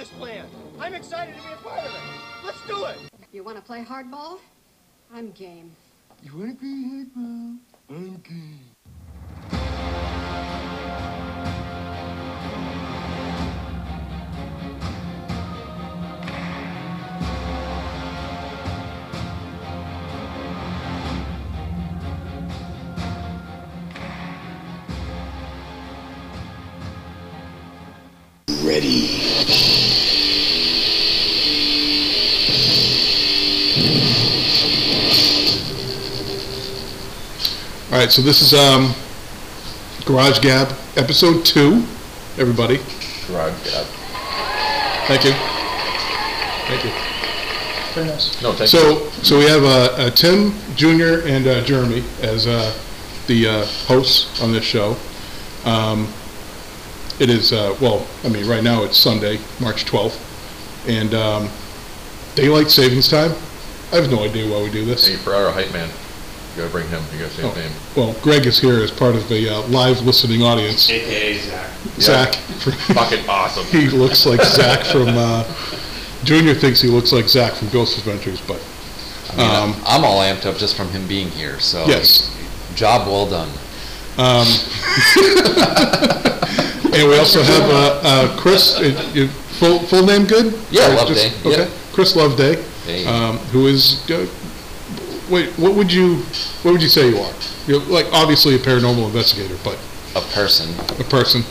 this plan. I'm excited to be a part of it. Let's do it. You want to play hardball? I'm game. You want to be hardball? I'm game. All right, so this is um, Garage Gab, episode two, everybody. Garage Gab. Thank you. Thank you. Very nice. No, thank you. So, so we have uh, uh, Tim Jr. and uh, Jeremy as uh, the uh, hosts on this show. Um, It is, uh, well, I mean, right now it's Sunday, March 12th, and um, daylight savings time. I have no idea why we do this. Hey, for our hype man, you gotta bring him. You gotta say his Oh, name. Well, Greg is here as part of the uh, live listening audience. AKA Zach. Zach, Fucking awesome. he looks like Zach from, uh, Junior thinks he looks like Zach from Ghost Adventures, but, I mean, um, I'm all amped up just from him being here, so. Yes. Job well done. um, and we also have, uh, uh, Chris, uh, your full, full name good? Yeah, Or Loveday, just- yeah. Okay, Chris Loveday, Hey. um, who is, uh, wait, what would you, what would you say you are? You're like, obviously a paranormal investigator, but A person. a person.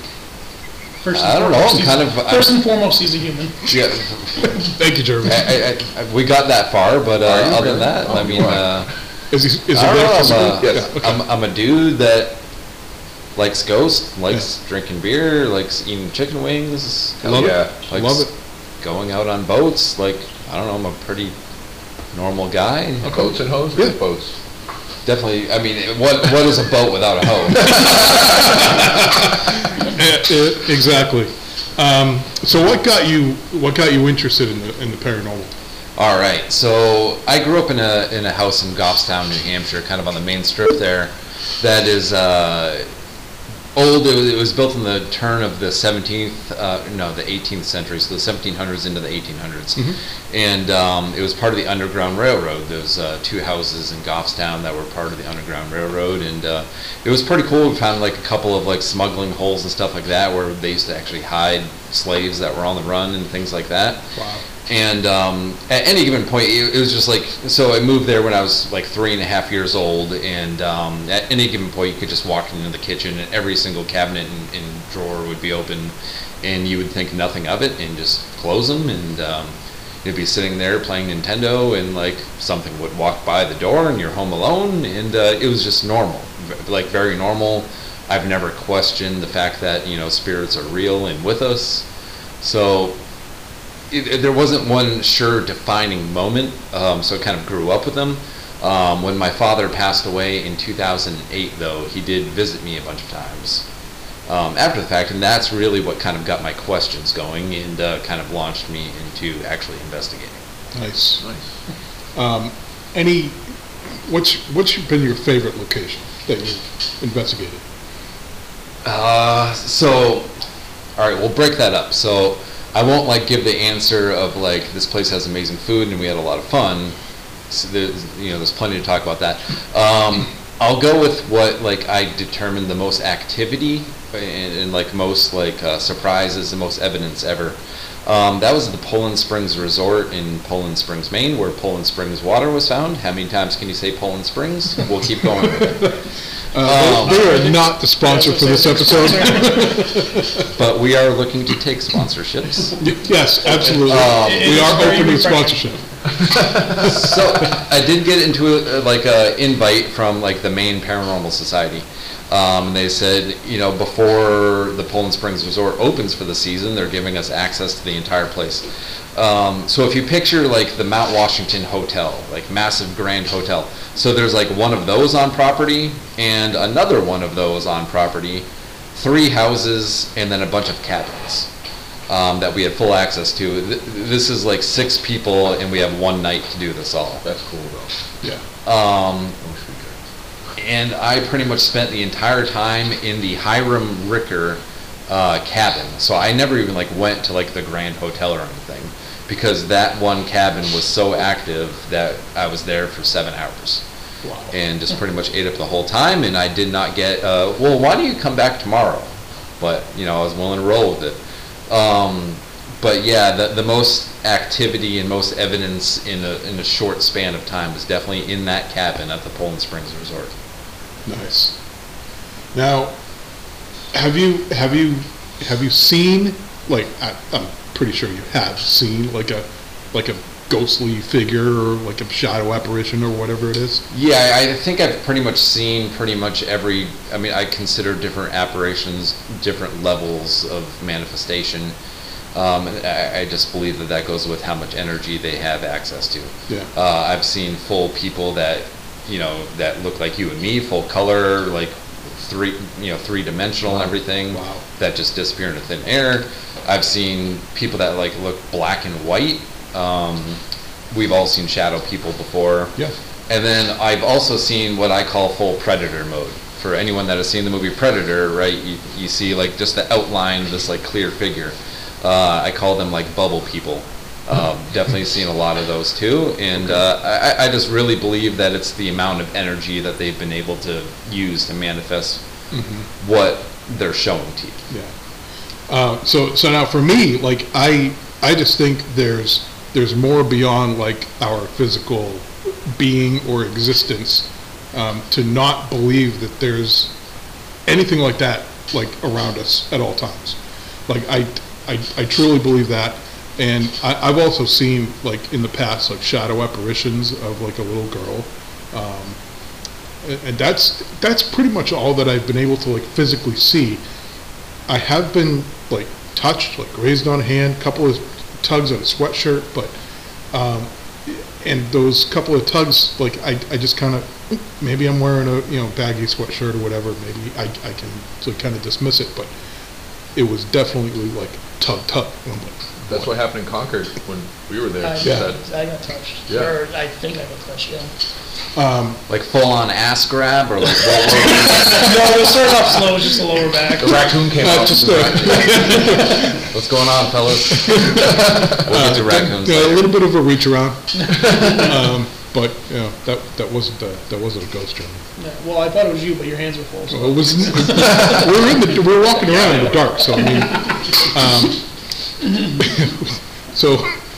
First I and don't know, foremost, I'm he's- kind of- I- First and foremost, he's a human. Yeah, Thank you, Jeremy. I, I, I, we got that far, but uh, Are you other really? than that, I Oh, mean, you uh, Is he, is he I don't very know, physical? I'm, uh, Yes. Yeah, okay. I'm, I'm a dude that likes ghosts, likes drinking beer, likes eating chicken wings. Love yeah. it. likes Love it. going out on boats. Like, I don't know, I'm a pretty normal guy. Boats and hose? Yeah. Boats. Definitely, I mean, what what is a boat without a hose? Exactly. Um, so what got you, what got you interested in the, in the paranormal? All right. So I grew up in a in a house in Goffstown, New Hampshire, kind of on the main strip there. That is uh, old. It was, it was built in the turn of the 17th, uh, no, the 18th century, so the 1700s into the 1800s. And um, it was part of the Underground Railroad. Those uh, two houses in Goffstown that were part of the Underground Railroad, and uh, it was pretty cool. We found like a couple of like smuggling holes and stuff like that, where they used to actually hide slaves that were on the run and things like that. Wow. And um, at any given point, it, it was just like so. I moved there when I was like three and a half years old, and um, at any given point, you could just walk into the kitchen, and every single cabinet and, and drawer would be open, and you would think nothing of it, and just close them, and um, you'd be sitting there playing Nintendo, and like something would walk by the door, and you're home alone, and uh, it was just normal, like very normal. I've never questioned the fact that you know spirits are real and with us, so it, it- there wasn't one sure defining moment, um, so I kind of grew up with them. Um, when my father passed away in 2008, though, he did visit me a bunch of times um, after the fact, and that's really what kind of got my questions going and uh, kind of launched me into actually investigating. Nice. Nice. Um, any, what's, what's been your favorite location that you've investigated? Uh, so, all right, we'll break that up. So, I won't like give the answer of like this place has amazing food and we had a lot of fun. So there's, you know, there's plenty to talk about that. Um, I'll go with what like I determined the most activity and, and like most like uh, surprises and most evidence ever. Um, that was the Poland Springs Resort in Poland Springs, Maine, where Poland Springs water was found. How many times can you say Poland Springs? We'll keep going. Uh, Um, they they are not the sponsor for this episode. But we are looking to take sponsorships. Y- Yes, absolutely. Um, We are opening sponsorship. so I did get into a, like a invite from like the Maine Paranormal Society. Um, and they said, you know, before the Poland Springs Resort opens for the season, they're giving us access to the entire place. Um, so if you picture like the Mount Washington Hotel, like massive grand hotel, so there's like one of those on property and another one of those on property, three houses, and then a bunch of cabins um, that we had full access to. Th- This is like six people, and we have one night to do this all. That's cool though. Yeah. Um, I wish we could. and I pretty much spent the entire time in the Hiram Ricker uh, cabin. So I never even like went to like the Grand Hotel or anything because that one cabin was so active that I was there for seven hours Wow. and just pretty much ate up the whole time. And I did not get, uh, well, why don't you come back tomorrow? But, you know, I was willing to roll with it. Um, but yeah, the, the most activity and most evidence in a, in a short span of time was definitely in that cabin at the Poland Springs Resort. Nice. Now, have you have you have you seen like I, I'm pretty sure you have seen like a like a ghostly figure or like a shadow apparition or whatever it is? Yeah, I think I've pretty much seen pretty much every. I mean, I consider different apparitions different levels of manifestation. Um, I, I just believe that that goes with how much energy they have access to. Yeah. Uh, I've seen full people that, you know, that look like you and me, full color, like three, you know, three dimensional and everything. Wow. That just disappear into thin air. I've seen people that like look black and white. Um, we've all seen shadow people before. Yeah. And then I've also seen what I call full predator mode. For anyone that has seen the movie Predator, right, you, you see like just the outline of this like clear figure. Uh, I call them like bubble people. Um, definitely seen a lot of those too, and uh, I, I just really believe that it's the amount of energy that they've been able to use to manifest what they're showing to you. Yeah. Uh, so so now for me, like I I just think there's there's more beyond like our physical being or existence um, to not believe that there's anything like that like around us at all times. Like I I, I truly believe that. And I, I've also seen like in the past like shadow apparitions of like a little girl. Um, and, that's that's pretty much all that I've been able to like physically see. I have been like touched, like raised on a hand, couple of tugs on a sweatshirt, but um, and those couple of tugs, like I, I just kind of maybe I'm wearing a you know baggy sweatshirt or whatever. Maybe I, I can so kind of dismiss it, but it was definitely like tug tug. And I'm like, That's what happened in Concord when we were there. I, She Yeah. said, I got touched. Yeah. Or I think I got touched, yeah. um, Like full on ass grab or like what, what- no, it started off slow, it was just the lower back. the raccoon came uh, out. just uh, what's going on, fellas? we'll get to raccoons yeah, a later. little bit of a reach around, um, but you know that that wasn't a, that wasn't a ghost journey. Yeah, well, I thought it was you, but your hands were full. So. Well, it was, we were in the, we were walking around in the dark, so I mean, um, so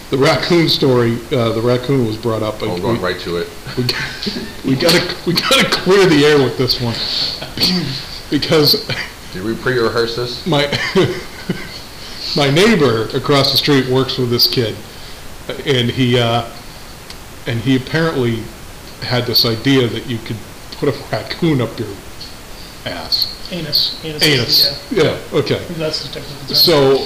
the raccoon story, uh, the raccoon was brought up. And going we- right to it. We, we gotta, we gotta clear the air with this one. Because Did we pre-rehearse this? my, my neighbor across the street works with this kid. And he, uh, and he apparently had this idea that you could put a raccoon up your ass. Anus. Anus. Anus, Yeah. Uh, yeah, okay. That's the technical term. So,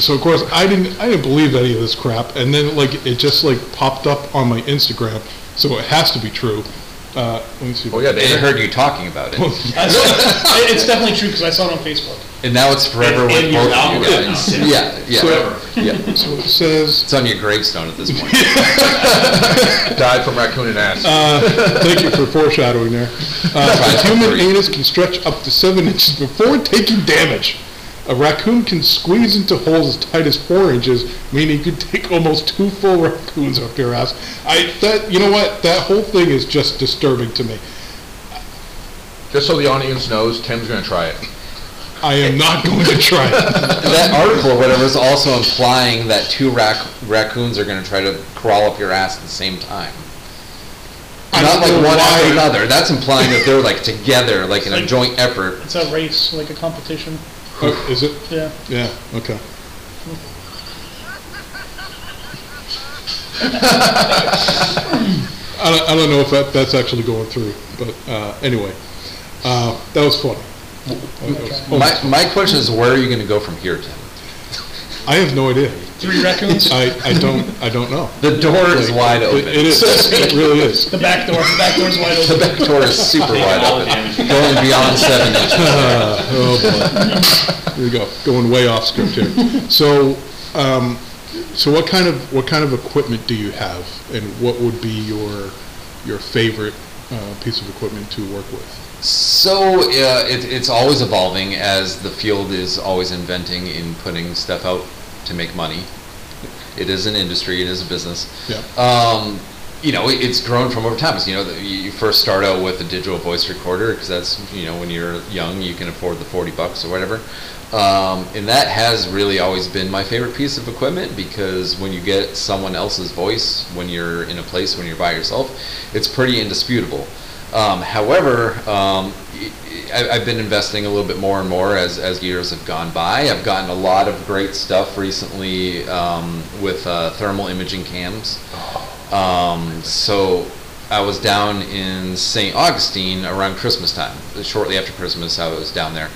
so of course, I didn't, I didn't believe any of this crap, and then like, it just like popped up on my Instagram, so it has to be true. Uh, let me see. Oh, yeah, they heard you talking about it, I saw- it- it's definitely true because I saw it on Facebook. and now it's forever In- with your both of you guys. Yeah, yeah, So- yeah. So it says, It's on your gravestone at this point. died from raccoon and ass. uh, thank you for foreshadowing there. Uh, a human anus can stretch up to seven inches before taking damage. A raccoon can squeeze into holes as tight as four inches, meaning you could take almost two full raccoons up your ass. I, that, you know what, that whole thing is just disturbing to me. Just so the audience knows, Tim's gonna try it. I am not going to try it. that article or whatever is also implying that two rac- raccoons are going to try to crawl up your ass at the same time. I Not don't like one after another. That's implying that they're like together, like in a joint effort. It's a race, like a competition. Oh, Is it? Yeah. Yeah, okay. I don't, I don't know if that, that's actually going through, but, uh, anyway, uh, that was funny. That was- oh, My, my question is, where are you going to go from here, Tim? I have no idea. Three raccoons. I, I don't, I don't know. The door is Like, wide it- open. It is, it really is. the back door. The back door's wide The open. back door is super wide all the open, damage. going beyond seven inches. Uh, Oh, boy. Here we go, going way off script here. So, um, so what kind of, what kind of equipment do you have? And what would be your, your favorite, uh, piece of equipment to work with? So uh, it, it's always evolving as the field is always inventing in putting stuff out to make money. It is an industry. It is a business. Yeah. Um, you know, it's grown from over time. You know, the- you you first start out with a digital voice recorder because that's you know when you're young you can afford the forty bucks or whatever. Um, and that has really always been my favorite piece of equipment because when you get someone else's voice when you're in a place when you're by yourself, it's pretty indisputable. Um, however, um, I, I've been investing a little bit more and more as, as years have gone by. I've gotten a lot of great stuff recently um, with uh, thermal imaging cams. Um, so I was down in St. Augustine around Christmas time. Shortly after Christmas, I was down there.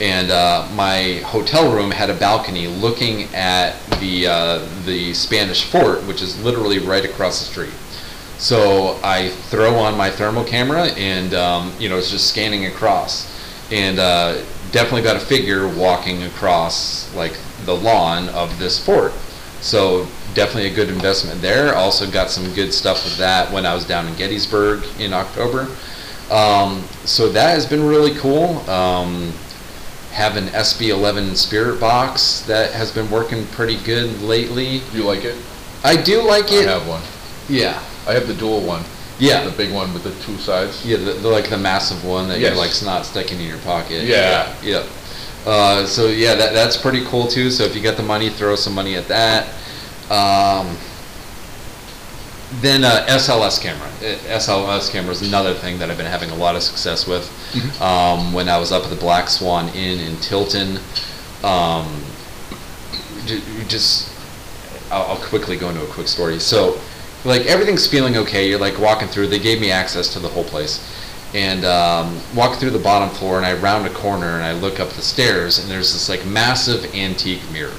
And uh, my hotel room had a balcony looking at the, uh, the Spanish fort, which is literally right across the street. So I throw on my thermal camera and, um, you know, it's just scanning across. And uh, definitely got a figure walking across, like, the lawn of this fort. So definitely a good investment there. Also got some good stuff with that when I was down in Gettysburg in October. Um, so that has been really cool. Um, have an SB11 Spirit box that has been working pretty good lately. Do you like it? I do like I it. have one. Yeah. I have the dual one. Yeah. The big one with the two sides. Yeah, the, the, like the massive one that Yes. you're like not sticking in your pocket. Yeah. Yeah. Uh, so yeah, that, that's pretty cool too. So if you got the money, throw some money at that. Um, then uh, SLS camera. Uh, SLS camera is another thing that I've been having a lot of success with. Um, when I was up at the Black Swan Inn in Tilton, um, ju- just I'll, I'll quickly go into a quick story. So, like everything's feeling okay. You're like walking through. They gave me access to the whole place, and um, walk through the bottom floor. And I round a corner and I look up the stairs, and there's this like massive antique mirror.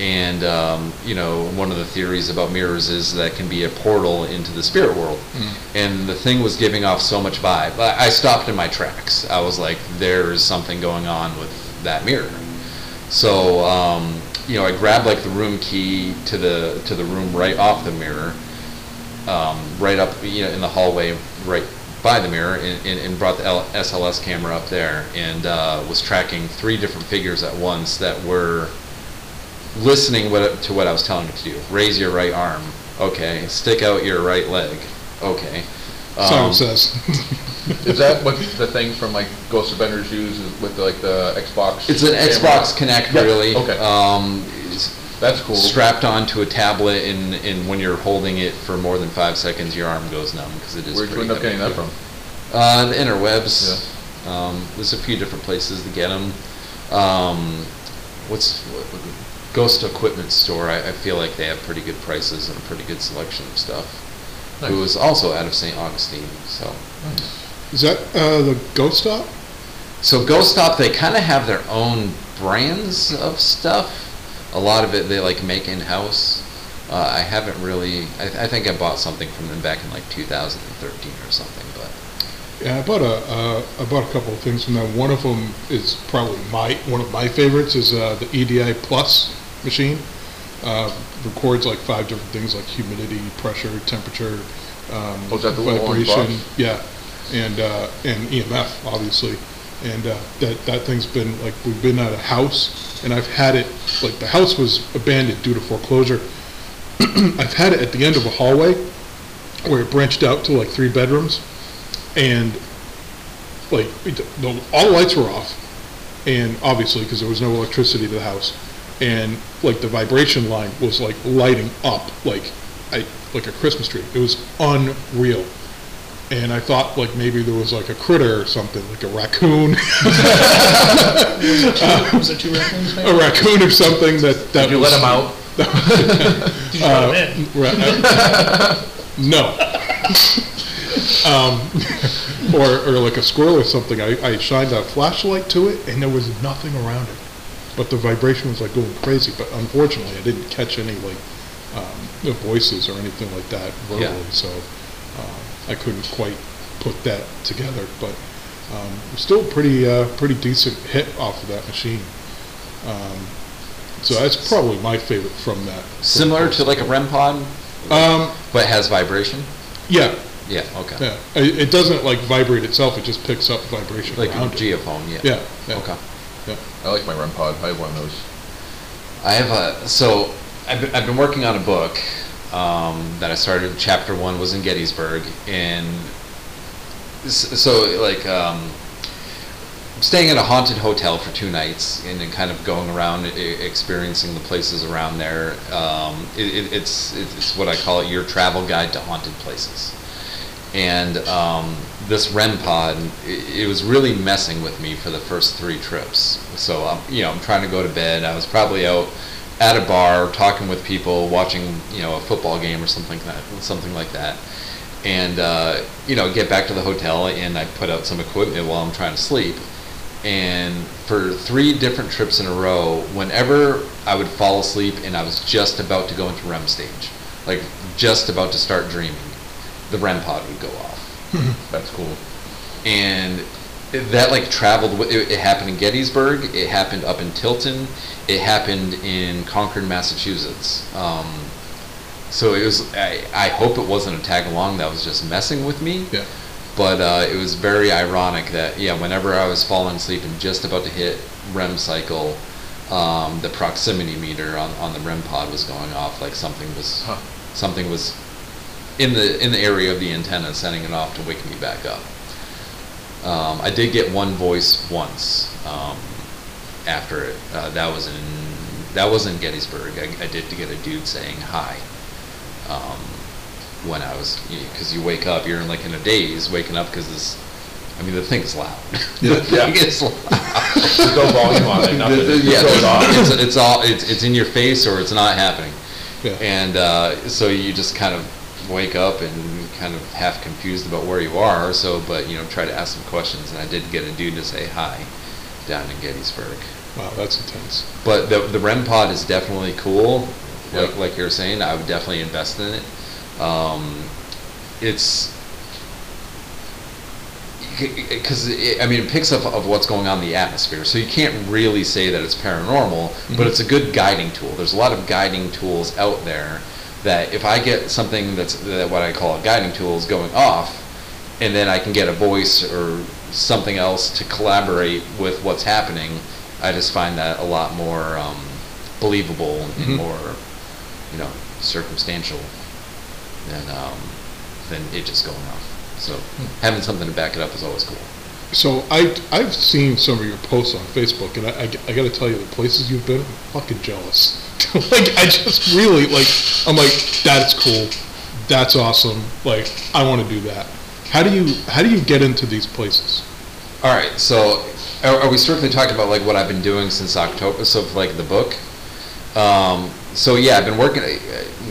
And um, you know, one of the theories about mirrors is that can be a portal into the spirit world. And the thing was giving off so much vibe. I I stopped in my tracks. I was like, "There is something going on with that mirror." So um, you know, I grabbed like the room key to the to the room right off the mirror, um, right up you know in the hallway right by the mirror, and, and, and brought the L- SLS camera up there, and uh, was tracking three different figures at once that were listening what, to what I was telling them to do. Raise your right arm, okay. Stick out your right leg, okay. That's Um, it says. Is that what the thing from like Ghost Adventures use with like the Xbox? It's an camera? Xbox Kinect, Yeah, really. okay. Um, it's That's cool. strapped onto a tablet, and, and when you're holding it for more than five seconds, your arm goes numb because it is. Where'd you pretty end up getting that from? Uh, the interwebs. Um, there's a few different places to get them. Um, what's what, what- Ghost Equipment Store? I, I feel like they have pretty good prices and a pretty good selection of stuff. Nice. It was also out of St. Augustine, so. Is that uh, the Ghost Stop? So Ghost Stop, they kind of have their own brands of stuff. A lot of it they like make in house. Uh, I haven't really. I, I think I bought something from them back in like 2013 or something, but Yeah, I bought a uh, I bought a couple of things from them. One of them is probably my one of my favorites is uh, the EDI Plus machine. Uh, records like five different things like humidity, pressure, temperature, um, Oh, that the little orange vibration. box? Yeah, and uh, and EMF obviously, and uh, that that thing's been like we've been at a house and I've had it like the house was abandoned due to foreclosure. I've had it at the end of a hallway where it branched out to like three bedrooms, and like the, all the lights were off, and obviously because there was no electricity to the house, and like the vibration line was like lighting up like I like a Christmas tree. It was unreal. And I thought like maybe there was like a critter or something, like a raccoon, Was it two raccoons maybe? a raccoon or something that that Did you was, let them out? Did you let them in? Ra- uh, no. um, or, or like a squirrel or something. I, I shined a flashlight to it and there was nothing around it. But the vibration was like going crazy. But unfortunately, I didn't catch any like um, voices or anything like that verbally. Yeah. So um, I couldn't quite put that together. But um, still pretty uh, pretty decent hit off of that machine. Um, so that's probably my favorite from that. from similar Ghost to like a Store. REM pod, Um, but has vibration. yeah, Yeah, okay. Yeah, it, it doesn't like vibrate itself, it just picks up vibration Like a around it. geophone, yeah. Yeah, yeah. Okay. I like my REM pod. I have one of those. I have a, so, I've been, I've been working on a book, um, that I started, chapter one was in Gettysburg, and so, like, um, staying at a haunted hotel for two nights and then kind of going around experiencing the places around there. Um, it, it, it's it's what I call it your travel guide to haunted places. And um, this REM pod, it, it was really messing with me for the first three trips. So um, you know, I'm trying to go to bed. I was probably out at a bar talking with people, watching you know a football game or something like that, something like that and uh, you know get back to the hotel and I put out some equipment while I'm trying to sleep. And for three different trips in a row, whenever I would fall asleep and I was just about to go into REM stage, like just about to start dreaming, the REM pod would go off. That's cool. and that like traveled. It, it happened in Gettysburg. It happened up in Tilton. It happened in Concord, Massachusetts. Um, so it was. I, I hope it wasn't a tag along that was just messing with me. Yeah. But uh, it was very ironic that yeah, whenever I was falling asleep and just about to hit REM cycle, um, the proximity meter on, on the REM pod was going off. Like something was Huh. something was in the in the area of the antenna, sending it off to wake me back up. Um, I did get one voice once um, after it. Uh, that was in that was in Gettysburg. I, I did get a dude saying hi um, when I was because you wake up, you're in like in a daze, waking up because this. I mean, the thing's loud. Yeah. the thing is loud. There's no volume on it. Nothing. The- the- yeah, off. it's, it's all it's, it's in your face or it's not happening. Yeah. And uh, so you just kind of wake up and kind of half confused about where you are. So, but you know, try to ask some questions. And I did get a dude to say hi down in Gettysburg. Wow, that's intense. But the the REM pod is definitely cool. Like Yep. like you're saying, I would definitely invest in it. Um, it's because I mean it picks up of what's going on in the atmosphere, so you can't really say that it's paranormal, but it's a good guiding tool. There's a lot of guiding tools out there that if I get something that's that what I call a guiding tool is going off, and then I can get a voice or something else to collaborate with what's happening, I just find that a lot more um, believable and Mhm. more, you know, circumstantial than um, than it just going off. So having something to back it up is always cool. So I, I've seen some of your posts on Facebook, and I, I, I gotta tell you, the places you've been, I'm fucking jealous. like, I just really, like, I'm like, that's cool, that's awesome, like, I wanna do that. How do you, how do you get into these places? All right, so are, are we strictly talking about like what I've been doing since October? So like the book. Um, so yeah, I've been working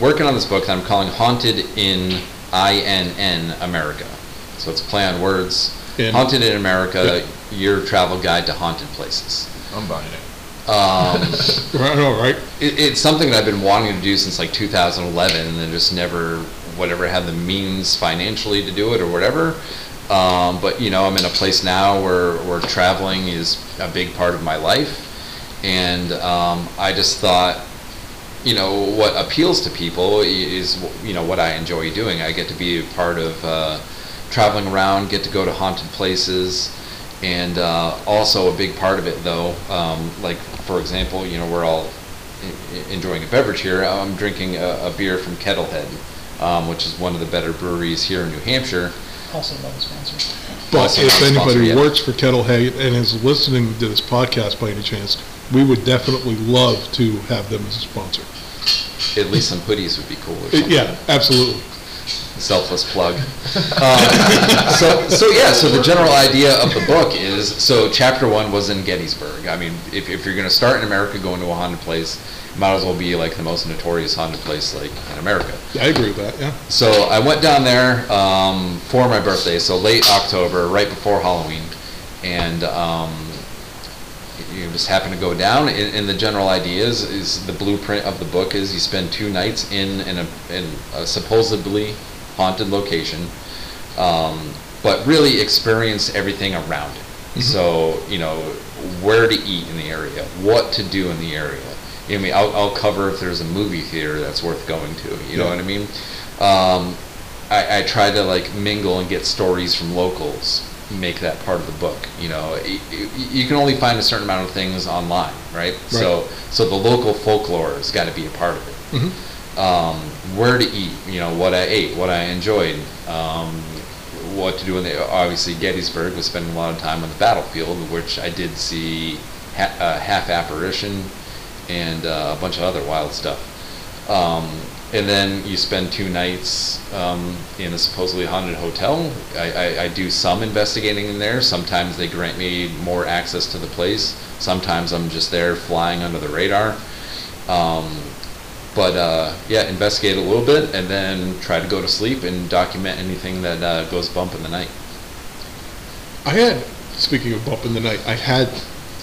working on this book that I'm calling "Haunted in INN America." So it's play on words. In- Haunted in America, your travel guide to haunted places. I'm buying it. Um, I know, right? it, it's something that I've been wanting to do since like 2011, and then just never, whatever, had the means financially to do it or whatever. Um, but you know, I'm in a place now where where traveling is a big part of my life, and um, I just thought, you know, what appeals to people is you know what I enjoy doing. I get to be a part of uh, traveling around, get to go to haunted places, and uh, also a big part of it though, um, like for example, you know, we're all enjoying a beverage here. I'm drinking a, a beer from Kettlehead, um, which is one of the better breweries here in New Hampshire. Also not a sponsor. But Also if not sponsor anybody yet. works for Kettlehead and is listening to this podcast by any chance, we would definitely love to have them as a sponsor. At least some hoodies would be cool. Or Uh, something. Yeah, absolutely. Selfless plug. Um, so, so yeah, so the general idea of the book is, so chapter one was in Gettysburg. I mean, if, if you're going to start in America going to a haunted place, might as well be like the most notorious haunted place like in America. I agree with that, yeah. So I went down there um, for my birthday, so late October, right before Halloween, and um, you just happen to go down. And, and the general idea is, is the blueprint of the book is you spend two nights in in a, in a supposedly haunted location, um, but really experience everything around it. So you know where to eat in the area, what to do in the area. I mean, I'll, I'll cover if there's a movie theater that's worth going to. You know what I mean? Um, I, I try to like mingle and get stories from locals, make that part of the book. You know, y- y- you can only find a certain amount of things online, right? So, so the local folklore has got to be a part of it. Mhm. Um, where to eat, you know, what I ate, what I enjoyed, um, what to do in the, obviously Gettysburg was spending a lot of time on the battlefield, which I did see ha- uh, half apparition and uh, a bunch of other wild stuff. Um, and then you spend two nights um, in a supposedly haunted hotel. I, I, I do some investigating in there. Sometimes they grant me more access to the place. Sometimes I'm just there flying under the radar. Um, but uh, yeah, investigate a little bit and then try to go to sleep and document anything that uh, goes bump in the night. I had, speaking of bump in the night, I had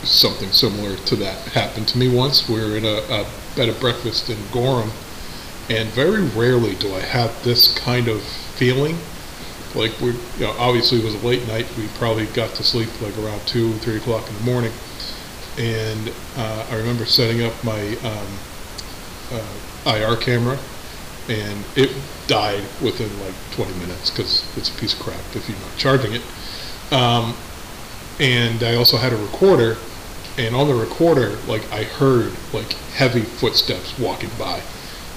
something similar to that happen to me once. We were in a, a bed and breakfast in Gorham, and very rarely do I have this kind of feeling. Like we, you know, obviously it was a late night. We probably got to sleep like around two, three o'clock in the morning, and uh, I remember setting up my um, uh, IR camera, and it died within like 20 minutes because it's a piece of crap if you're not charging it. Um, and I also had a recorder, and on the recorder, like I heard like heavy footsteps walking by,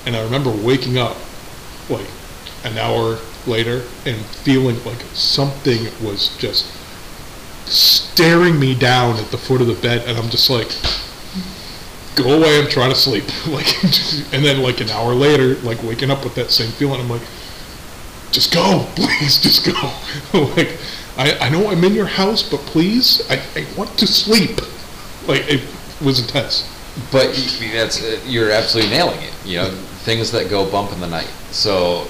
and I remember waking up like an hour later and feeling like something was just staring me down at the foot of the bed, and I'm just like, go away, I'm trying to sleep. like, and then like an hour later, like waking up with that same feeling, I'm like, just go, please, just go. like, I, I know I'm in your house, but please, I, I want to sleep. Like, it was intense. But y- that's uh, you're absolutely nailing it. You know, things that go bump in the night. So,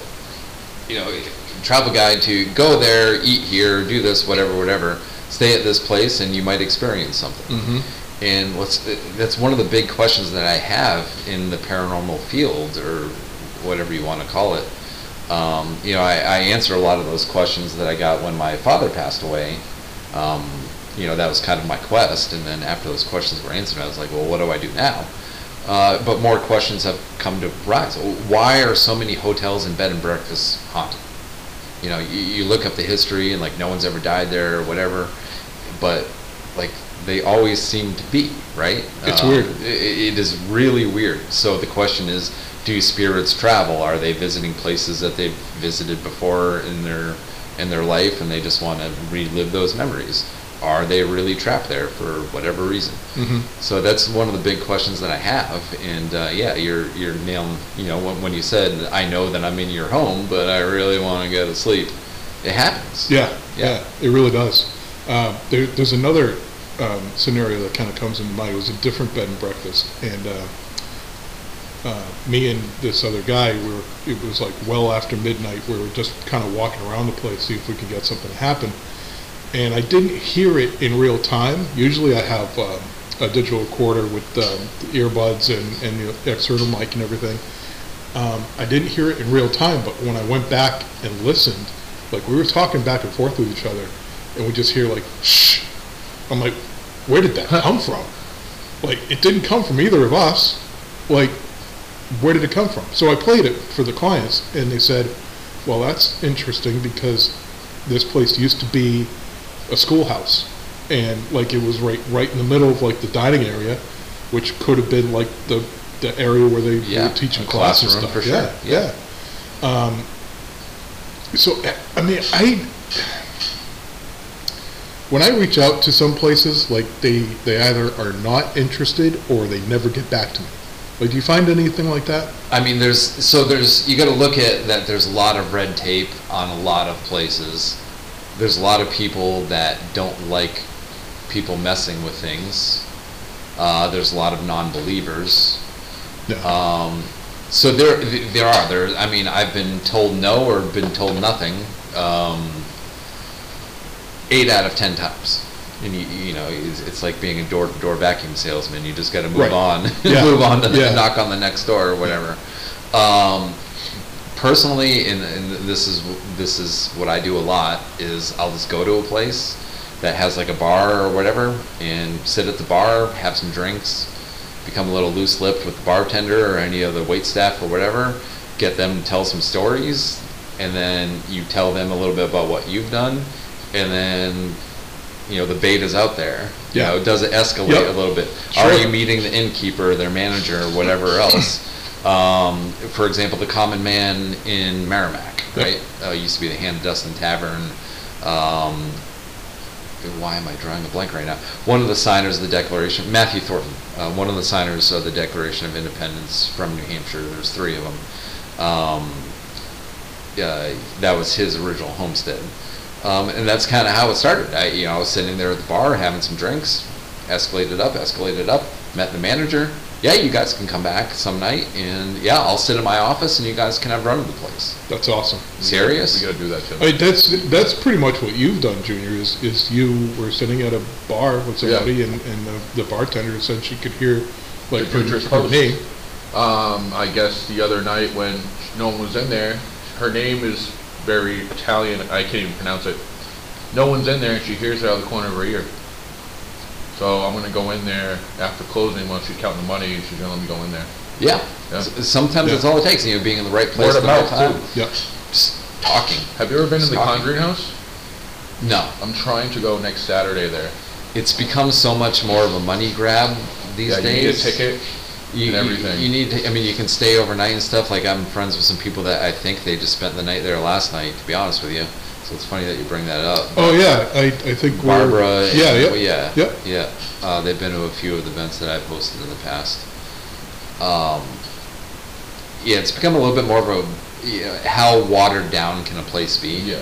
you know, travel guide to go there, eat here, do this, whatever, whatever. Stay at this place, and you might experience something. Mm-hmm. And what's that's one of the big questions that I have in the paranormal field, or whatever you want to call it. Um, you know, I, I answer a lot of those questions that I got when my father passed away. Um, you know, that was kind of my quest. And then after those questions were answered, I was like, well, what do I do now? Uh, but more questions have come to rise. Why are so many hotels and bed and breakfasts haunted? You know, you, you look up the history and like no one's ever died there or whatever, but like they always seem to be, right? It's weird. i- it is really weird. So the question is, do spirits travel? Are they visiting places that they've visited before in their in their life and they just want to relive those memories? Are they really trapped there for whatever reason? Mm-hmm. So that's one of the big questions that I have, and uh, yeah, you're you're nailing. You know, when, when you said I know that I'm in your home, but I really want to go to sleep, it happens. Yeah, Yeah. yeah, it really does. Uh, there, there's another um, scenario that kind of comes into mind. It was a different bed and breakfast, and uh, uh, me and this other guy, we were. It was like well after midnight. We were just kind of walking around the place, see if we could get something to happen. And I didn't hear it in real time. Usually, I have um, a digital recorder with um, earbuds and, and the external mic and everything. Um, I didn't hear it in real time, but when I went back and listened, like we were talking back and forth with each other, and we just hear like shh. I'm like, where did that come from? Like it didn't come from either of us. Like, where did it come from? So I played it for the clients, and they said, well, that's interesting because this place used to be a schoolhouse, and like it was right right in the middle of like the dining area, which could have been like the the area where they Yeah, were teaching classes. classroom stuff. for sure, Yeah, yeah. Um, so I mean, I when I reach out to some places, like they they either are not interested or they never get back to me. Like, do you find anything like that? I mean, there's so there's you got to look at that. There's a lot of red tape on a lot of places. There's a lot of people that don't like people messing with things. Uh, there's a lot of non-believers. No. Um, so there, there are there. I mean, I've been told no or been told nothing. Um, eight out of ten times, and you, you know, it's, it's like being a door-to-door vacuum salesman. You just got to move Right. on, Yeah. move on to Yeah. knock on the next door or whatever. Um, personally, and, and this is this is what I do a lot is I'll just go to a place that has like a bar or whatever and sit at the bar, have some drinks, become a little loose lipped with the bartender or any of the wait staff or whatever, get them to tell some stories, and then you tell them a little bit about what you've done, and then, you know, the bait is out there. You Yeah. know, does it escalate Yep. a little bit? Are you meeting the innkeeper, their manager, or whatever else? Um, for example, the Common Man in Merrimack, Yep. right? Uh, used to be the Hannah Dustin Tavern. Um, why am I drawing a blank right now? One of the signers of the Declaration, Matthew Thornton, uh, one of the signers of the Declaration of Independence from New Hampshire. There's three of them. Um, uh, that was his original homestead, um, and that's kind of how it started. I, you know, I was sitting there at the bar having some drinks, escalated up, escalated up, met the manager. Yeah, you guys can come back some night, and yeah, I'll sit in my office, and you guys can have run of the place. That's awesome. Serious? We gotta do that, Tim. I mean, that's, that's pretty much what you've done, Junior, is, is you were sitting at a bar with Yeah. somebody and, and the, the bartender said she could hear, like, The her, her name. Um, I guess the other night when no one was in there, her name is very Italian, I can't even pronounce it. No one's in there and she hears it out of the corner of her ear. So I'm gonna go in there after closing, once she's counting the money, and she's gonna let me go in there. Yeah. Yeah. Sometimes that's all it takes, you know, being in the right place at the right time. too. Yep. Just talking. Have you ever been in the Stocking. Conjuring House? No. I'm trying to go next Saturday there. It's become so much more of a money grab these Yeah, you days. need a ticket You- and you- everything. You need, to- I mean, you can stay overnight and stuff. Like I'm friends with some people that I think they just spent the night there last night. To be honest with you, so it's funny that you bring that up. Oh, yeah, I, I think we're. Barbara. and- Yeah, well, yeah. yeah. Yep. Yeah. Uh, they've been to a few of the events that I've hosted in the past. Um, yeah, it's become a little bit more of a, you know, how watered down can a place be? Yeah.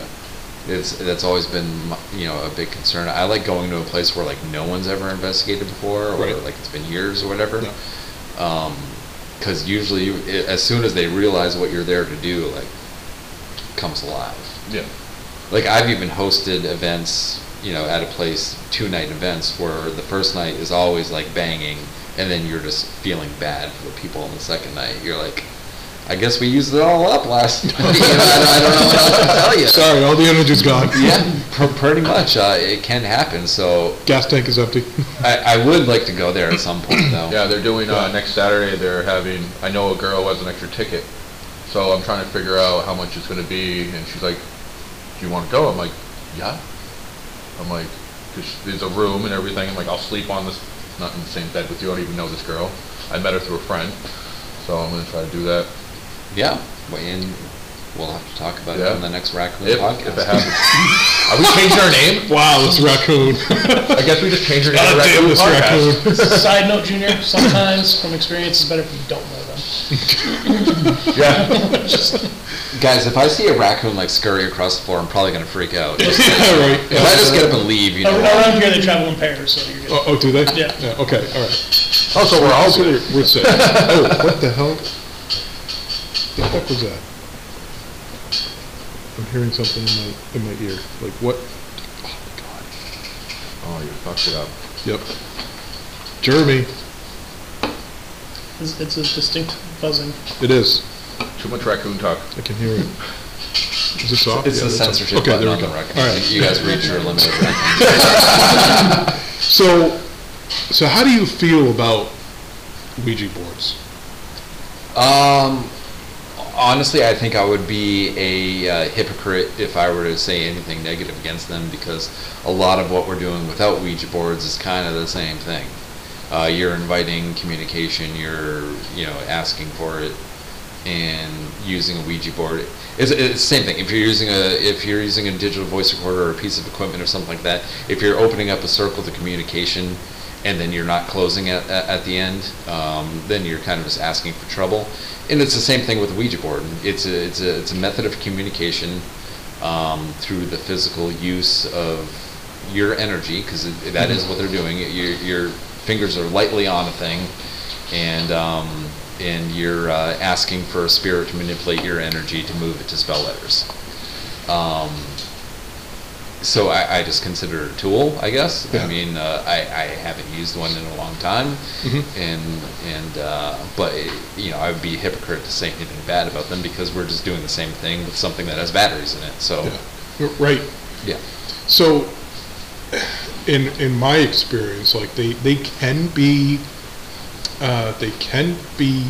It's, that's always been, you know, a big concern. I like going to a place where like no one's ever investigated before, or Right. like it's been years or whatever. Yeah. Um 'cause cause usually, you- as soon as they realize what you're there to do, like, comes alive. Yeah. Like I've even hosted events, you know, at a place, two night events where the first night is always like banging and then you're just feeling bad for the people on the second night. You're like, I guess we used it all up last night. You know, I, don't, I don't know what else to tell you. Sorry, all the energy's gone. Yeah, pr- pretty much. Uh, it can happen. So Gas tank is empty. I, I would like to go there at some point though. Yeah, they're doing, uh, next Saturday, they're having, I know a girl has an extra ticket. So I'm trying to figure out how much it's gonna be, and she's like, do you wanna go? I'm like, yeah. I'm like, 'cause there's a room and everything, I'm like, I'll sleep on this, not in the same bed with you, I don't even know this girl. I met her through a friend, so I'm gonna try to do that. Yeah, well, and we'll have to talk about it Yeah. on the next Raccoon If, podcast. if it happens. Are we changing our name? Wow, this raccoon. I guess we just changed our name to God damn Raccoon this Podcast. raccoon. Side note, Junior, sometimes from experience, it's better if you don't know them. Yeah. Guys, if I see a raccoon like scurry across the floor, I'm probably gonna freak out. Just- Yeah, right. If I just get up and leave, you know. Around here, they travel in pairs, so you're good. Oh, oh, do they? Yeah. Okay, all right. Oh, so we're all good. We're set. Oh, what the hell? What the fuck was that? I'm hearing something in my, in my ear. Like, what? Oh, God. Oh, you fucked it up. Yep. Jeremy, It's, it's a distinct buzzing. it is. Too much raccoon talk. I can hear it. Is this off? It's Yeah, the that's censorship Okay, button there on we the go. record. All right. You guys reach your limit. So, so how do you feel about Ouija boards? Um, honestly, I think I would be a uh, hypocrite if I were to say anything negative against them because a lot of what we're doing without Ouija boards is kind of the same thing. Uh, you're inviting communication, you're, you know, asking for it, and using a Ouija board. It's, it's the same thing. If you're using a if you're using a digital voice recorder or a piece of equipment or something like that, if you're opening up a circle to communication, and then you're not closing at, at, the end, um, then you're kind of just asking for trouble. And it's the same thing with Ouija board. It's a, it's a, it's a method of communication um, through the physical use of your energy, because that is what they're doing. Your, your fingers are lightly on a thing, and um, and you're uh, asking for a spirit to manipulate your energy to move it to spell letters. So I, I just consider it a tool, I guess. Yeah. I mean, uh, I, I haven't used one in a long time, Mhm. and and uh, but you know I would be a hypocrite to say anything bad about them because we're just doing the same thing with something that has batteries in it. So Yeah. Right. yeah, So, in in my experience, like they they can be, uh, they can be,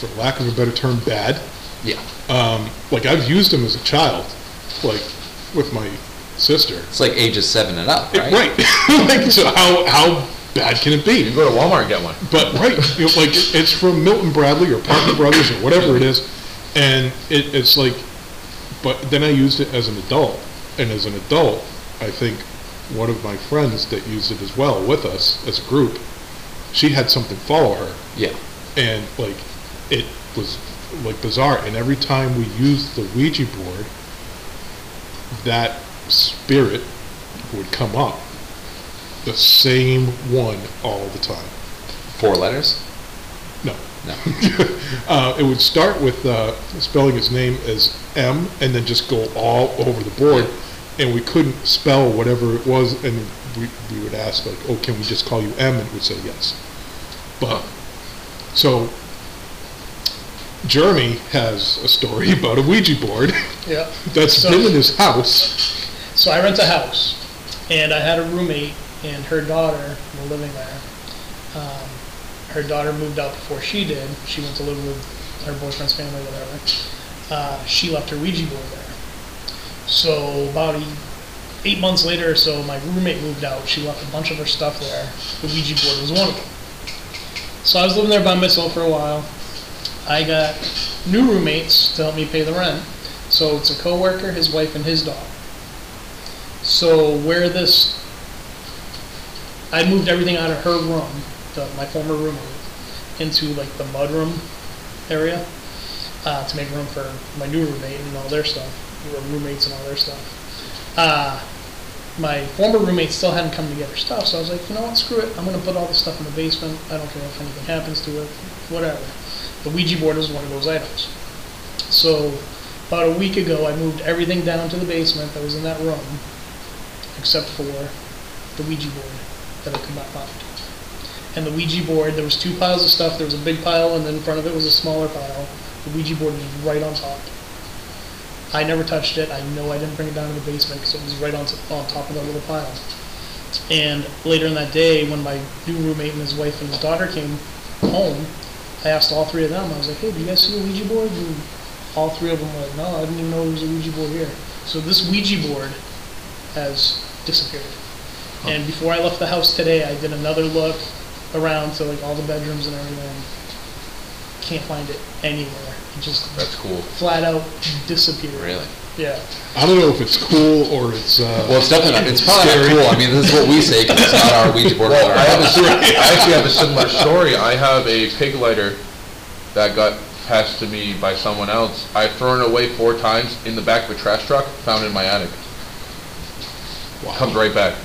for lack of a better term, bad. Yeah. Um, like I've used them as a child, like with my sister. It's like ages seven and up, It- right? Right. like, so how how bad can it be? You can go to Walmart and get one. But right, you know, like it's from Milton Bradley or Parker Brothers or whatever it is, and it, it's like. But then I used it as an adult, and as an adult, I think one of my friends that used it as well with us as a group, she had something follow her, Yeah. and like it was like bizarre. And every time we used the Ouija board, that spirit would come up, the same one all the time. Four letters? No. No. uh, it would start with uh, spelling his name as M and then just go all over the board. And we couldn't spell whatever it was, and we, we would ask, like, oh, can we just call you M? And it would say yes. But, so, Jeremy has a story about a Ouija board Yeah. that's So- been in his house. So I rent a house, and I had a roommate and her daughter were living there. Um, her daughter moved out before she did. She went to live with her boyfriend's family, whatever. Uh, she left her Ouija board there. So about eight months later or so, my roommate moved out. She left a bunch of her stuff there. The Ouija board was one of them. So I was living there by myself for a while. I got new roommates to help me pay the rent. So it's a coworker, his wife, and his dog. So where this, I moved everything out of her room, the, my former roommate, into like the mudroom area uh, to make room for my new roommate and all their stuff, roommates and all their stuff. Uh, my former roommate still hadn't come to get her stuff, so I was like, you know what, screw it. I'm gonna put all the stuff in the basement. I don't care if anything happens to it, whatever. The Ouija board was one of those items. So about a week ago, I moved everything down to the basement that was in that room, except for the Ouija board that I could not find. And the Ouija board, there was two piles of stuff. There was a big pile, and then in front of it was a smaller pile. The Ouija board was right on top. I never touched it. I know I didn't bring it down to the basement because it was right on, on top of that little pile. And later in that day, when my new roommate and his wife and his daughter came home, I asked all three of them. I was like, "Hey, do you guys see the Ouija board?" And all three of them were like, "No, I didn't even know there was a Ouija board here." So this Ouija board has disappeared. And before I left the house today, I did another look around to like all the bedrooms and everything. Can't find it anywhere. It just That's cool. flat out disappeared. Really? Yeah. I don't know if it's cool or it's, uh. Well, it's definitely not, it's probably not cool. I mean, this is what we say, 'cause it's not our Ouija board. Well, I have a, ours. I actually have a similar story. I have a pig lighter that got passed to me by someone else. I've thrown it away four times in the back of a trash truck, found in my attic. Comes right back.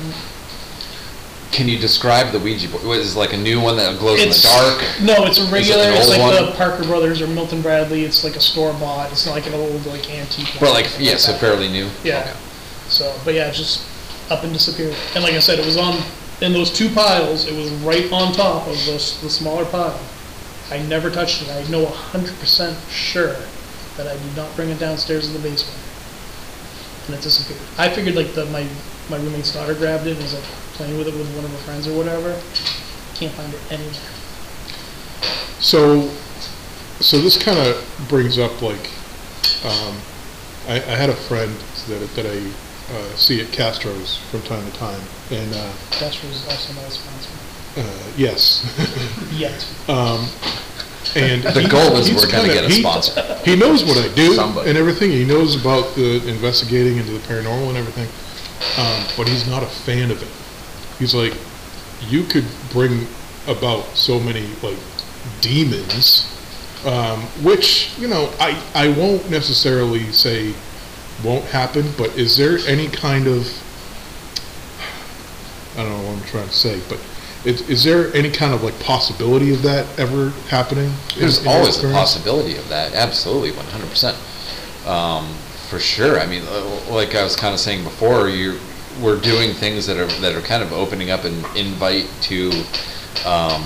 Can you describe the Ouija board? What, is it like a new one that glows in the dark? No, it's a regular. an It's old like the? Parker Brothers or Milton Bradley. It's like a store bought. It's not like an old like antique. Well, one. like, yeah, so fairly new? Yeah. Okay. So, but yeah, it's just up and disappeared. And like I said, it was on in those two piles. It was right on top of those the smaller pile. I never touched it. I know hundred percent sure that I did not bring it downstairs in the basement, and it disappeared. I figured like the my my roommate's daughter grabbed it and was like playing with it with one of her friends or whatever. Can't find it anywhere. So, so this kind of brings up like, um, I, I had a friend that, that I, uh, see at Castro's from time to time, and, uh, Cash was also not a sponsor uh, yes. yet. Um, and. The he- goal is we're gonna kinda- get a he- sponsor. He knows what I do Somebody. and everything, he knows about the investigating into the paranormal and everything, um, but he's not a fan of it. He's like, you could bring about so many, like, demons, um, which, you know, I, I won't necessarily say won't happen, but is there any kind of, I don't know what I'm trying to say, but is, is there any kind of like possibility of that ever happening? in- There's in your always a possibility of that, absolutely, one hundred percent. Um, for sure, I mean, uh, like I was kind of saying before, you, we're doing things that are, that are kind of opening up an invite to, um,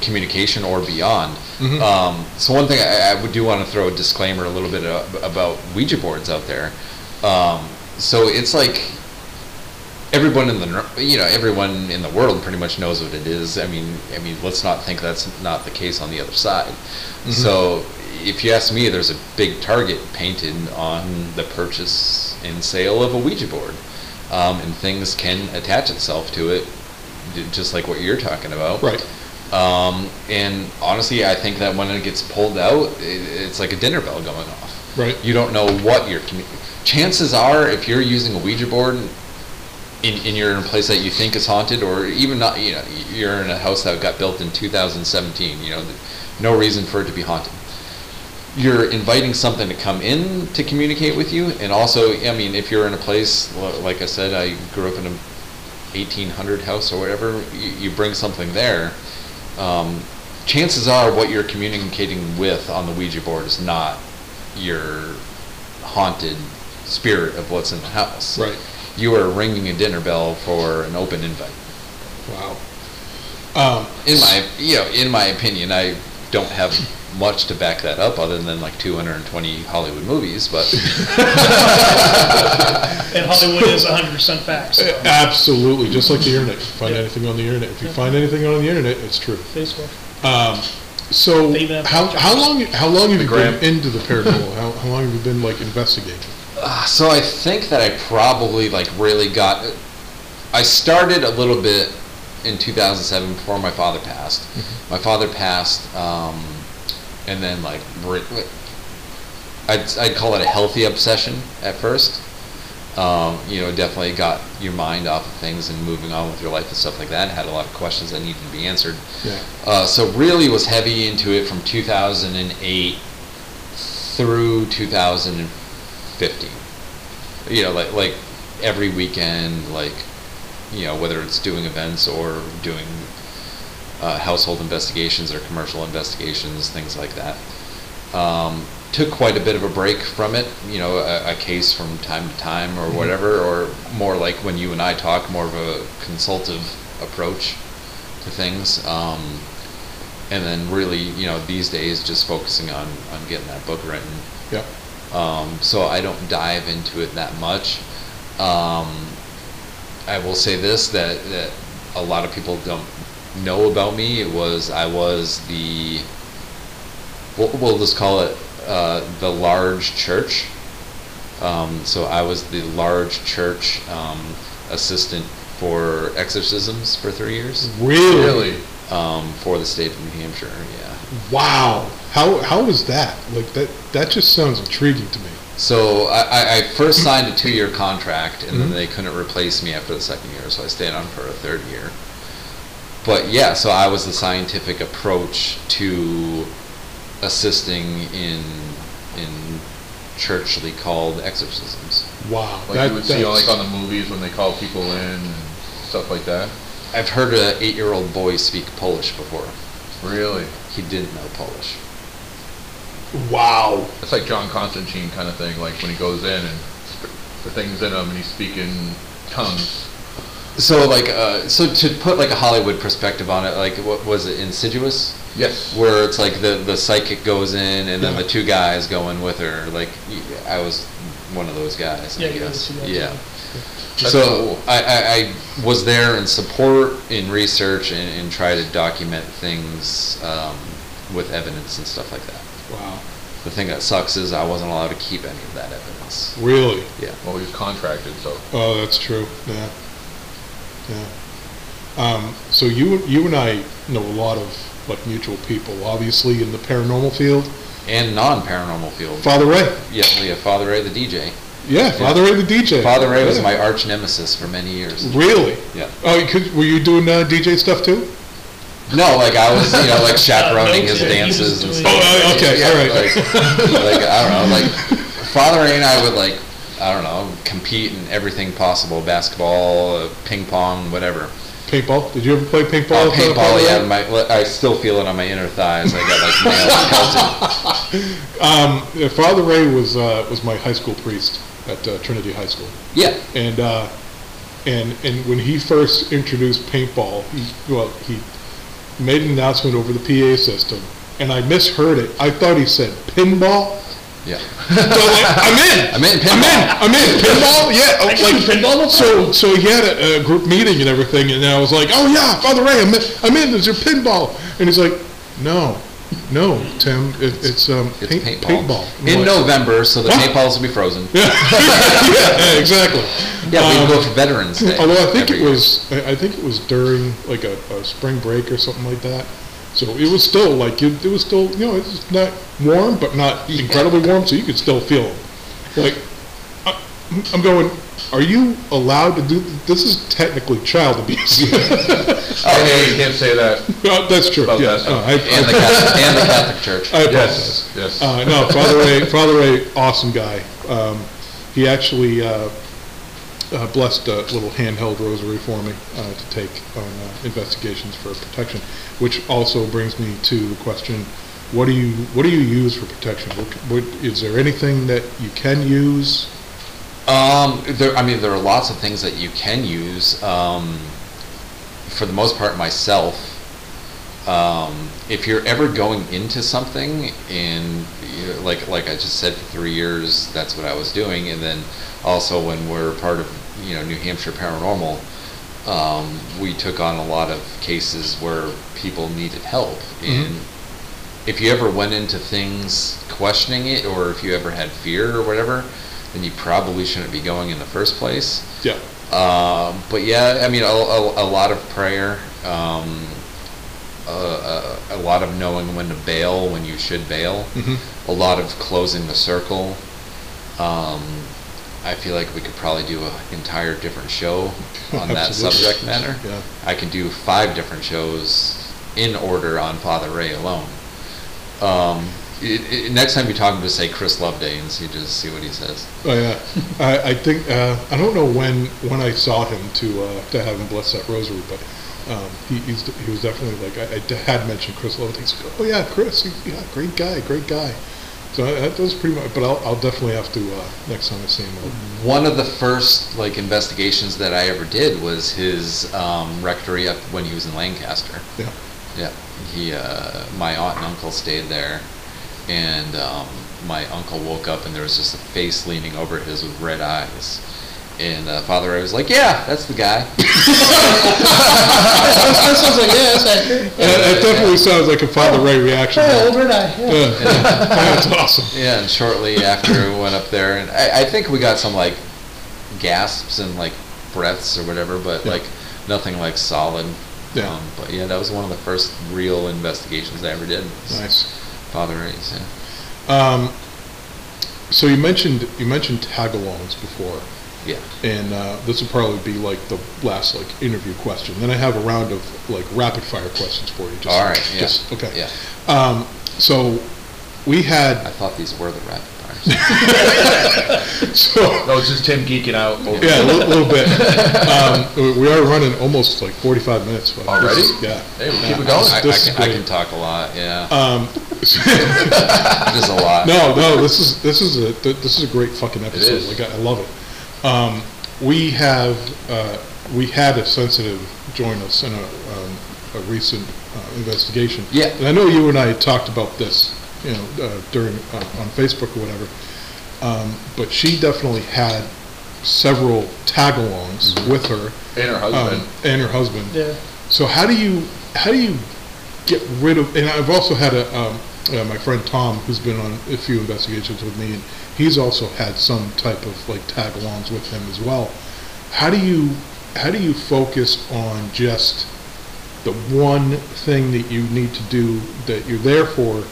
communication or beyond. Mhm. Um, so one thing I, I would do want to throw a disclaimer a little bit about Ouija boards out there. Um, so it's like, everyone in the you know everyone in the world pretty much knows what it is. I mean, I mean, let's not think that's not the case on the other side. So if you ask me, there's a big target painted on the purchase and sale of a Ouija board, um, and things can attach itself to it, just like what you're talking about. Right. Um, and honestly, I think that when it gets pulled out, it, it's like a dinner bell going off. Right. You don't know what you're. Chances are, if you're using a Ouija board, in, in you're in a place that you think is haunted, or even not, you know, you're in a house that got built in 2017. You know, no reason for it to be haunted. You're inviting something to come in to communicate with you, and also, I mean, if you're in a place like I said, I grew up in a 1800 house or whatever, you, you bring something there. Um, chances are, what you're communicating with on the Ouija board is not your haunted spirit of what's in the house. Right. You are ringing a dinner bell for an open invite. Wow. Um, In my, you know, in my opinion, I don't have much to back that up other than like 220 Hollywood movies, but And Hollywood is 100% facts. Uh, Absolutely, just like the internet. If you find anything on the internet, if you find anything on the internet, it's true. Facebook. Um, so, They even have how, how long, how long have you Gram. been into the paranormal? How, how long have you been, like, investigating? Uh, so I think that I probably like really got. I started a little bit in 2007 before my father passed. My father passed, um, and then like I'd I'd call it a healthy obsession at first. Um, you know, definitely got your mind off of things and moving on with your life and stuff like that. Had a lot of questions that needed to be answered. Yeah. Uh, so really was heavy into it from 2008 through 2015. You know, like like every weekend, like you know, whether it's doing events or doing uh, household investigations or commercial investigations, things like that. Um, took quite a bit of a break from it, you know, a, a case from time to time or whatever, or more like when you and I talk, more of a consultative approach to things. Um, and then really, you know, these days just focusing on, on getting that book written. Yeah. Um, so I don't dive into it that much. Um, I will say this that, that a lot of people don't know about me. It was I was the we'll, we'll just call it uh, the large church. Um, so I was the large church um, assistant for exorcisms for three years Really? Really? um, for the state of New Hampshire. Yeah. Wow. How, how was that? Like, that, that just sounds intriguing to me. So I, I- first signed a two-year contract, and Mhm. then they couldn't replace me after the second year, so I stayed on for a third year. But yeah, so I was the scientific approach to assisting in in churchly called exorcisms. Wow. Like that, you would see like on the movies when they call people in and stuff like that? I've heard an eight-year-old boy speak Polish before. Really? He didn't know Polish. Wow. It's like John Constantine kind of thing, like when he goes in and the thing's in him and he's speaking tongues. So like, uh, so to put like a Hollywood perspective on it, like what was it, Insidious? Yes. where it's like the the psychic goes in and then Yeah. the two guys go in with her. Like y- I was one of those guys. I Yeah, you guess. guys, yeah. yeah. That's so cool. I, I, I was there in support, in research, and, and try to document things um, with evidence and stuff like that. Wow. The thing that sucks is I wasn't allowed to keep any of that evidence. Really? Yeah. Well, he was contracted, so. Oh, that's true. Yeah. Yeah. Um, so you you and I know a lot of like mutual people, obviously in the paranormal field. And non-paranormal field. Father Ray. yeah, yeah. Father Ray, the DJ. Yeah, Father Ray the DJ. Father Ray was my arch nemesis for many years. Really? Yeah. Oh, you could, were you doing uh, DJ stuff too? No, like I was, you know, like chaperoning no, his yeah, he was dances and stuff. Oh, okay, Yeah, all right. Like, like, I don't know, like Father Ray and I would like, I don't know, compete in everything possible: basketball, uh, ping pong, whatever. Paintball? Did you ever play paintball? Oh, paintball, yeah. My, I still feel it on my inner thighs. I got like nails pelted. Um, Father Ray was uh, was my high school priest at uh, Trinity High School, Yeah, and uh, and and when he first introduced paintball, he well he made an announcement over the PA system, and I misheard it. I thought he said pinball. Yeah. So like, I'm in. I'm in I'm in. I'm in. Pinball. Yeah. I like pinball. So so he had a, a group meeting and everything, and I was like, oh yeah, Father Ray, I'm in. I'm in. There's your pinball, and he's like, no, No, Tim, it, it's, um, It's paint, paintball. paintball. In What? November, so the What? paintballs will be frozen. Yeah, exactly. Yeah, we Um, go for Veterans Day. Although I think it year. was, I I think it was during like a, a spring break or something like that. So it was still like, it, it was still, you know, it's not warm, but not incredibly warm, so you could still feel it. Like, I- I'm going, are you allowed to do, this is technically child abuse. Oh, yeah, you can't say that. Uh, That's true, About yeah. that Uh, I- And the Catholic, and the Catholic Church. I apologize. Yes, yes. Uh, no, Father Ray, Father Ray, awesome guy. Um, he actually, uh, uh, blessed a little handheld rosary for me, uh, to take on, uh, investigations for protection, which also brings me to the question, what do you, what do you use for protection? What, what, is there anything that you can use? Um, there, I mean, there are lots of things that you can use. Um, for the most part, myself. Um, if you're ever going into something, and you know, like like I just said, for three years, that's what I was doing, and then also when we're part of you know New Hampshire Paranormal, um, we took on a lot of cases where people needed help, and if you ever went into things questioning it, or if you ever had fear or whatever, then you probably shouldn't be going in the first place. Yeah, Um, but yeah, I mean, a, a, a lot of prayer, um, a, a, a lot of knowing when to bail, when you should bail, Mhm. a lot of closing the circle. Um, I feel like we could probably do an entire different show on that subject matter. Yeah. I could do five different shows in order on Father Ray alone. Um, it, it, next time you talk just say Chris Loveday and see just see what he says. Oh, yeah. I, I think, uh, I don't know when, when I saw him to, uh, to have him bless that rosary, but, um, he, he's, he was definitely like, I had mentioned Chris Loveday. He's like, oh, yeah, Chris, yeah, great guy, great guy. So I- that was pretty much, but I'll, I'll definitely have to, uh, next time I see him. One of the first like investigations that I ever did was his um, rectory up when he was in Lancaster. Yeah. Yeah, he, uh, my aunt and uncle stayed there, and um, my uncle woke up and there was just a face leaning over his with red eyes. And uh, Father Ray was like, "Yeah, that's the guy." That sounds like, yeah, that's accurate. That, that definitely sounds like a Father Ray reaction. Hey, old red eye, yeah. Yeah. That's awesome. Yeah, and shortly after we went up there, and I, I think we got some like gasps and like breaths or whatever, but Yeah. like nothing like solid. Yeah. Um, but yeah, that was one of the first real investigations I ever did. Nice. Father Ray's. Yeah. Um, so you mentioned, you mentioned tagalongs before. Yeah. and uh, this will probably be like the last like interview question. Then I have a round of like rapid fire questions for you. Just, All right. Yeah. Just, okay. Yeah. Um, so we had. I thought these were the rapid fires. so No, it's just Tim geeking out over. yeah a little, little bit. Um, we- we are running almost like 45 minutes. but Already? is- yeah. Hey, we'll Yeah. keep it going. I, I, can, I can talk a lot. Yeah. Um, Just a lot. no, no, this is this is a this is a great fucking episode. is. Like I, I love it. Um, we have uh, we had a sensitive join us in a, um, a recent uh, investigation. Yeah. And I know you and I talked about this, you know, uh, during uh, on Facebook or whatever. Um, but she definitely had several tagalongs Mm-hmm. with her And her husband. um, and her husband. Yeah. So how do you how do you get rid of? And I've also had a um, uh, my friend Tom who's been on a few investigations with me, and he's also had some type of like tag-alongs with him as well. How do you how do you focus on just the one thing that you need to do that you're there for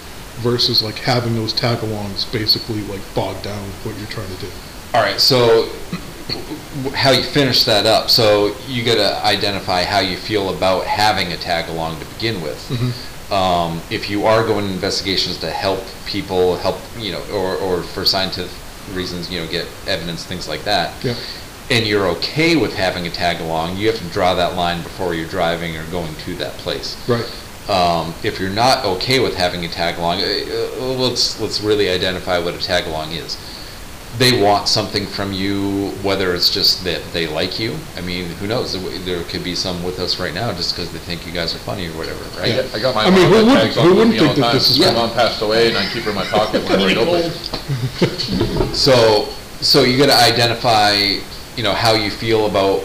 versus like having those tag-alongs basically like bog down with what you're trying to do? All right, so how you finish that up. So you got to identify how you feel about having a tag along to begin with. Mm-hmm. Um, if you are going to investigations to help people, help you know, or, or for scientific reasons, you know, get evidence, things like that. Yeah. And you're okay with having a tag along, you have to draw that line before you're driving or going to that place. Right. Um, if you're not okay with having a tag along, uh, uh, let's let's really identify what a tag along is. They want something from you, whether it's just that they like you. I mean, who knows? There- There could be some with us right now just because they think you guys are funny or whatever, right? Yeah. I got my I mean, who wouldn't- tags who on wouldn't me all think the that time. this is My fun? mom passed away, and I keep her in my pocket whenever I go places. So so you got to identify, you know, how you feel about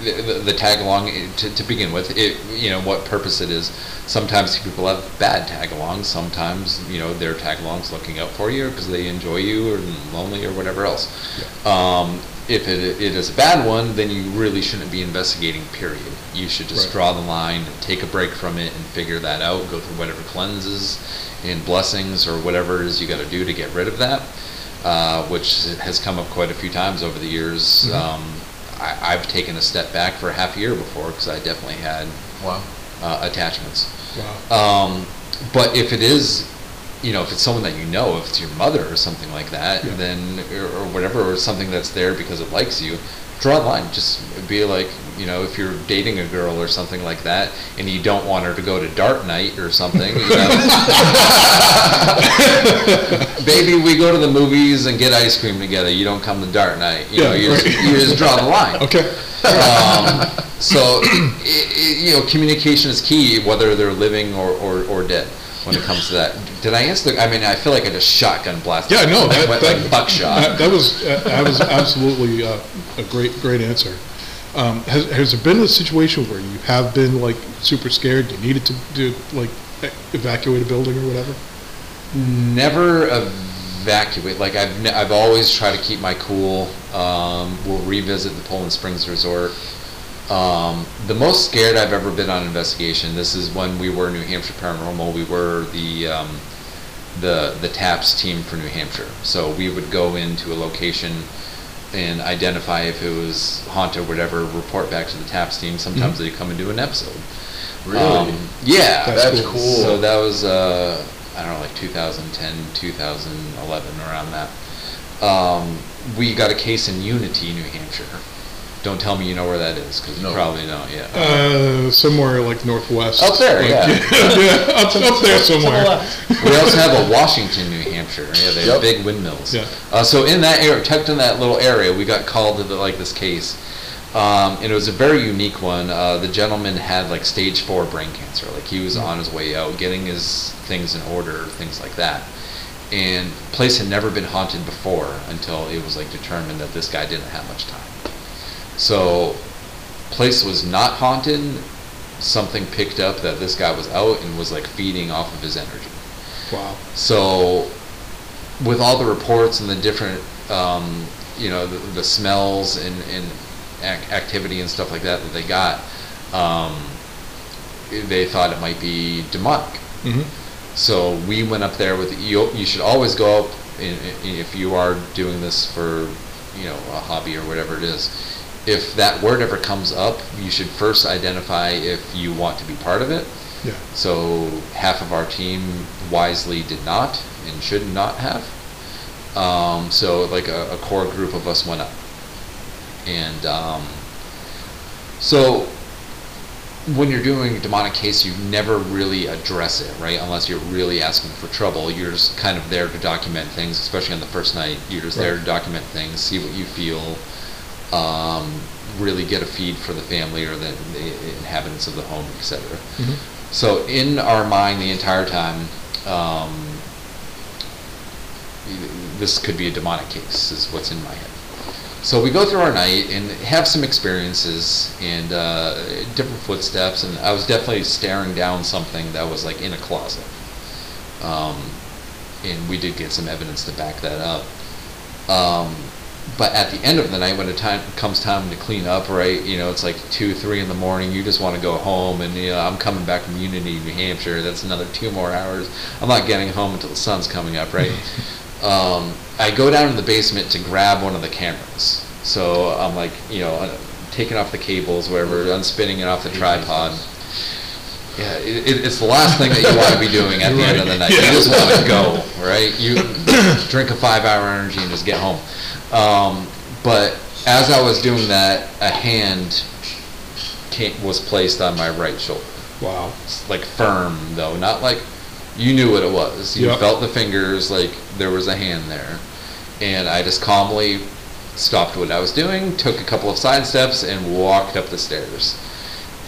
the, the, tag along eh, to, to begin with, it, you know, what purpose it is. Sometimes people have bad tag alongs. Sometimes, you know, their tag alongs looking out for you because they enjoy you or lonely or whatever else. Um, if it, it is a bad one, then you really shouldn't be investigating, period. You should just Right. draw the line, and take a break from it, and figure that out. Go through whatever cleanses and blessings or whatever it is you got to do to get rid of that, uh, which has come up quite a few times over the years. Mhm. Um, I, I've taken a step back for a half a year before because I definitely had Wow. uh, attachments. Wow. Um, but if it is, you know, if it's someone that you know, if it's your mother or something like that, Yeah. then or, or whatever, or something that's there because it likes you, draw a line. Just be like, you know, if you're dating a girl or something like that, and you don't want her to go to dart night or something, you know, baby, we go to the movies and get ice cream together. You don't come to dart night. You know, Yeah, you, just, you just draw the line. Okay. Um, so, i i you know, communication is key, whether they're living or, or, or dead. When it comes to that, did I answer? The, I mean, I feel like I just shotgun blasted. Yeah, no, that, like, that, like buckshot. That, that was uh, that was absolutely uh, a great great answer. Um, has has there been a situation where you have been like super scared, you needed to do like evacuate a building or whatever? Never evacuate. Like I've ne- I've always tried to keep my cool. Um, we'll revisit the Poland Springs Resort. Um, the most scared I've ever been on investigation. This is when we were New Hampshire Paranormal. We were the um, the the TAPS team for New Hampshire. So we would go into a location and identify if it was haunted or whatever. Report back to the TAPS team. Sometimes Mhm. they come and do an episode. Really? Um, yeah, That's That's cool. cool. so that was, uh, I don't know, like 2010, 2011, around that. Um, we got a case in Unity, New Hampshire. Don't tell me you know where that is, because No. you probably don't. Yeah. Uh, somewhere like northwest. Up there, Like, yeah. yeah, up, up there somewhere. we also have a Washington, New Hampshire. Yeah, they have Yep. big windmills. Yeah. Uh, so in that area, tucked in that little area, we got called to the, like this case, um, and it was a very unique one. Uh, the gentleman had like stage four brain cancer. Like he was on his way out, getting his things in order, things like that. And the place had never been haunted before until it was like determined that this guy didn't have much time. So, place was not haunted. Something picked up that this guy was out and was like feeding off of his energy. Wow. So, with all the reports and the different, um, you know, the, the smells and, and ac- activity and stuff like that that they got, um, they thought it might be demonic. hmm So we went up there with you. You should always go up in, in, if you are doing this for, you know, a hobby or whatever it is. If that word ever comes up, you should first identify if you want to be part of it. Yeah. So half of our team wisely did not and should not have. Um, so like a, a core group of us went up, and um, so when you're doing a demonic case, you never really address it, right? Unless you're really asking for trouble. You're just kind of there to document things, especially on the first night. You're just there to document things, see what you feel, um, really get a feed for the family or the, the inhabitants of the home, etc. hmm So in our mind, the entire time, um, this could be a demonic case, is what's in my head. So we go through our night and have some experiences and uh, different footsteps, and I was definitely staring down something that was like in a closet. Um, and we did get some evidence to back that up. Um, but at the end of the night, when it time comes time to clean up, right? You know, it's like two, three in the morning. You just want to go home, and you know, I'm coming back from Unity, New Hampshire. That's another two more hours. I'm not getting home until the sun's coming up, right? um, I go down in the basement to grab one of the cameras. So I'm like, you know, uh, taking off the cables, whatever, unspinning it off the tripod. Yeah, it, it- it's the last thing that you want to be doing at the end of the night. You just want to go, right? You drink a five-hour energy and just get home. Um, but as I was doing that, a hand came, was placed on my right shoulder, Wow. It's like firm though, not like you knew what it was. You Yep. felt the fingers, like there was a hand there, and I just calmly stopped what I was doing, took a couple of side steps, and walked up the stairs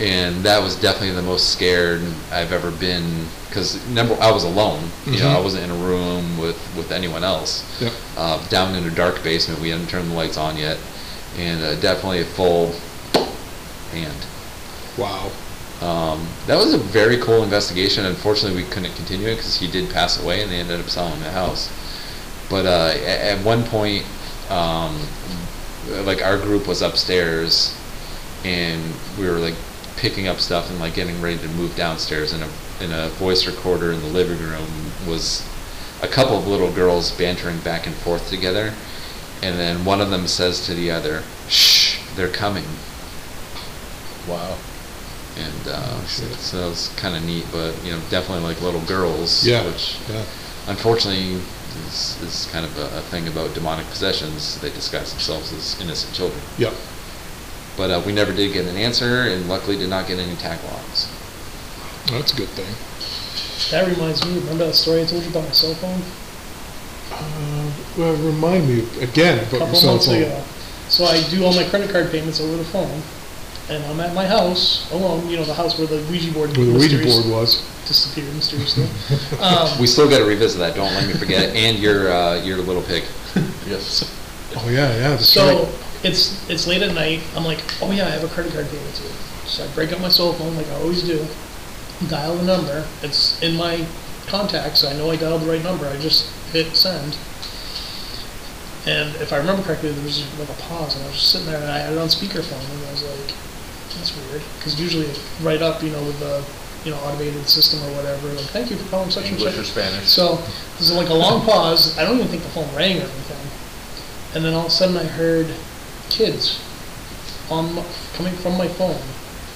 and that was definitely the most scared I've ever been because number I was alone. You know, Mhm. I wasn't in a room with with anyone else. Yep. Uh, down in a dark basement, we hadn't turned the lights on yet, and uh, definitely a full hand. Wow. Um, that was a very cool investigation. Unfortunately, we couldn't continue it because he did pass away, and they ended up selling the house. But uh, a- at one point, um, like our group was upstairs, and we were like picking up stuff and like getting ready to move downstairs. And a in a voice recorder in the living room was a couple of little girls bantering back and forth together, and then one of them says to the other, "Shh, they're coming." Wow. and uh, so, so that was kind of neat. But you know, definitely like little girls, Yeah. which Yeah. unfortunately is, is kind of a, a thing about demonic possessions. They disguise themselves as innocent children. Yep. But uh, we never did get an answer, and luckily did not get any tag logs. That's a good thing. That reminds me, remember that story I told you about my cell phone? Uh, well, remind me again A about your couple cell months phone. ago. So I do all my credit card payments over the phone. And I'm at my house alone, you know, the house where the Ouija board Where the Ouija board was. disappeared mysteriously. um, We still got to revisit that. Don't let me forget. it. And your uh, your little pig. Yes. Oh yeah, yeah. That's So right. It's it's late at night. I'm like, oh yeah, I have a credit card payment due. So I break up my cell phone like I always do, dial the number. It's in my contacts. I know I dialed the right number. I just hit send. And if I remember correctly, there was like a pause, and I was just sitting there, and I had it on speakerphone, and I was like, that's weird, because usually right up, you know, with the you know automated system or whatever, like thank you for calling such and English such. or Spanish? So there's like a long pause. I don't even think the phone rang or anything. And then all of a sudden I heard kids on my, coming from my phone,